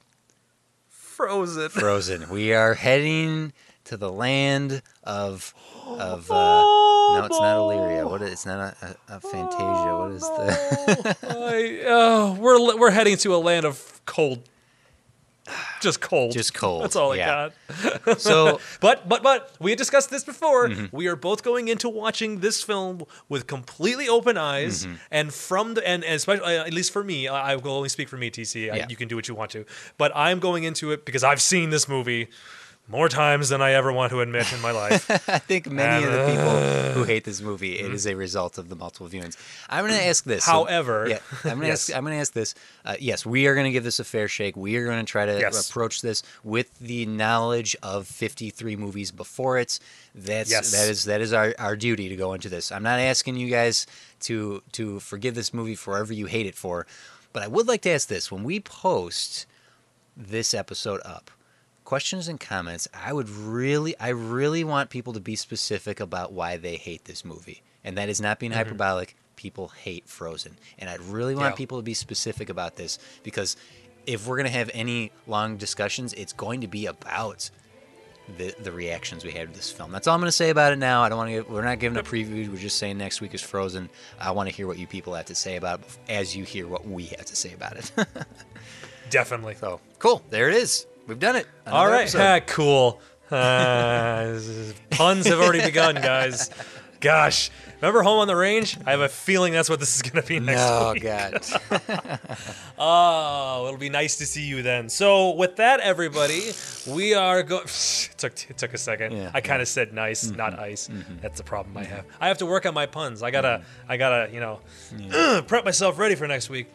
Frozen. Frozen. We are heading to the land of of. Uh, Oh, no, it's not Illyria. What is? It's not a, a, a Fantasia. What is the? I, uh, we're we're heading to a land of cold. Just cold. Just cold, That's all I got. so But but but we had discussed this before. Mm-hmm. We are both going into watching this film with completely open eyes, Mm-hmm. and from the and, and especially uh, at least for me, I, I will only speak for me, TC. I- you can do what you want to, but I'm going into it because I've seen this movie more times than I ever want to admit in my life. I think many of the people Uh. who hate this movie, it is a result of the multiple viewings. I'm going to ask this. However- yeah, I'm going to Yes. ask. I'm going to ask this. Uh, yes, we are going to give this a fair shake. We are going to try to Yes. approach this with the knowledge of 53 movies before it. That's Yes. that is that is our, our duty to go into this. I'm not asking you guys to to forgive this movie for whatever you hate it for, but I would like to ask this: when we post this episode up questions and comments i would really i really want people to be specific about why they hate this movie and that is not being mm-hmm. hyperbolic people hate frozen and i'd really want Yeah. people to be specific about this because if we're going to have any long discussions it's going to be about the the reactions we had to this film. That's all I'm going to say about it now. I don't want to. We're not giving a preview. We're just saying next week is Frozen. I want to hear what you people have to say about it as you hear what we have to say about it. Definitely. so cool. There it is. We've done it. All Another right, episode. ha, cool. Uh, puns have already begun, guys. Gosh, remember Home on the Range? I have a feeling that's what this is going to be next Oh week. God. Oh, it'll be nice to see you then. So, with that, everybody, we are going. It took it took a second. Yeah, I kind of said nice, mm-hmm. not ice. Mm-hmm. That's the problem I have. I have to work on my puns. I gotta, mm-hmm. I gotta, you know, prep myself ready for next week.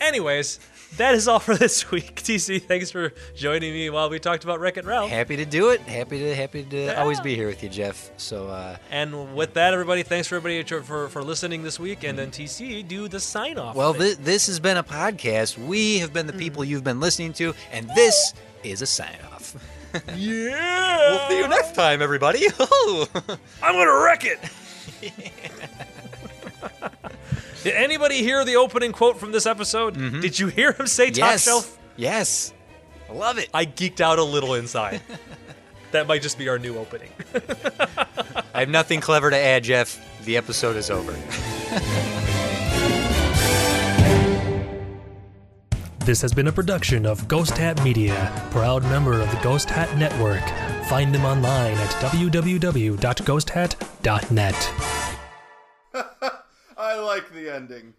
Anyways, that is all for this week. TC, thanks for joining me while we talked about Wreck It Ralph. happy to do it. Happy to happy to Yeah. always be here with you, Jeff. So uh, And with that, everybody, thanks for everybody for, for, listening this week. And then TC, do the sign off. well, this, this has been a podcast. We have been the people you've been listening to, and this is a sign off. yeah, We'll see you next time, everybody. I'm gonna wreck it. Did anybody hear the opening quote from this episose mm-hmm. Did you hear him say top yes. shelf? Yes. I love it. I geeked out a little inside. that might just be our new opening. I have nothing clever to add, Jeff. The episode is over. This has been a production of Ghost Hat Media, proud member of the Ghost Hat Network. Find them online at www.ghosthat.net. I like the ending.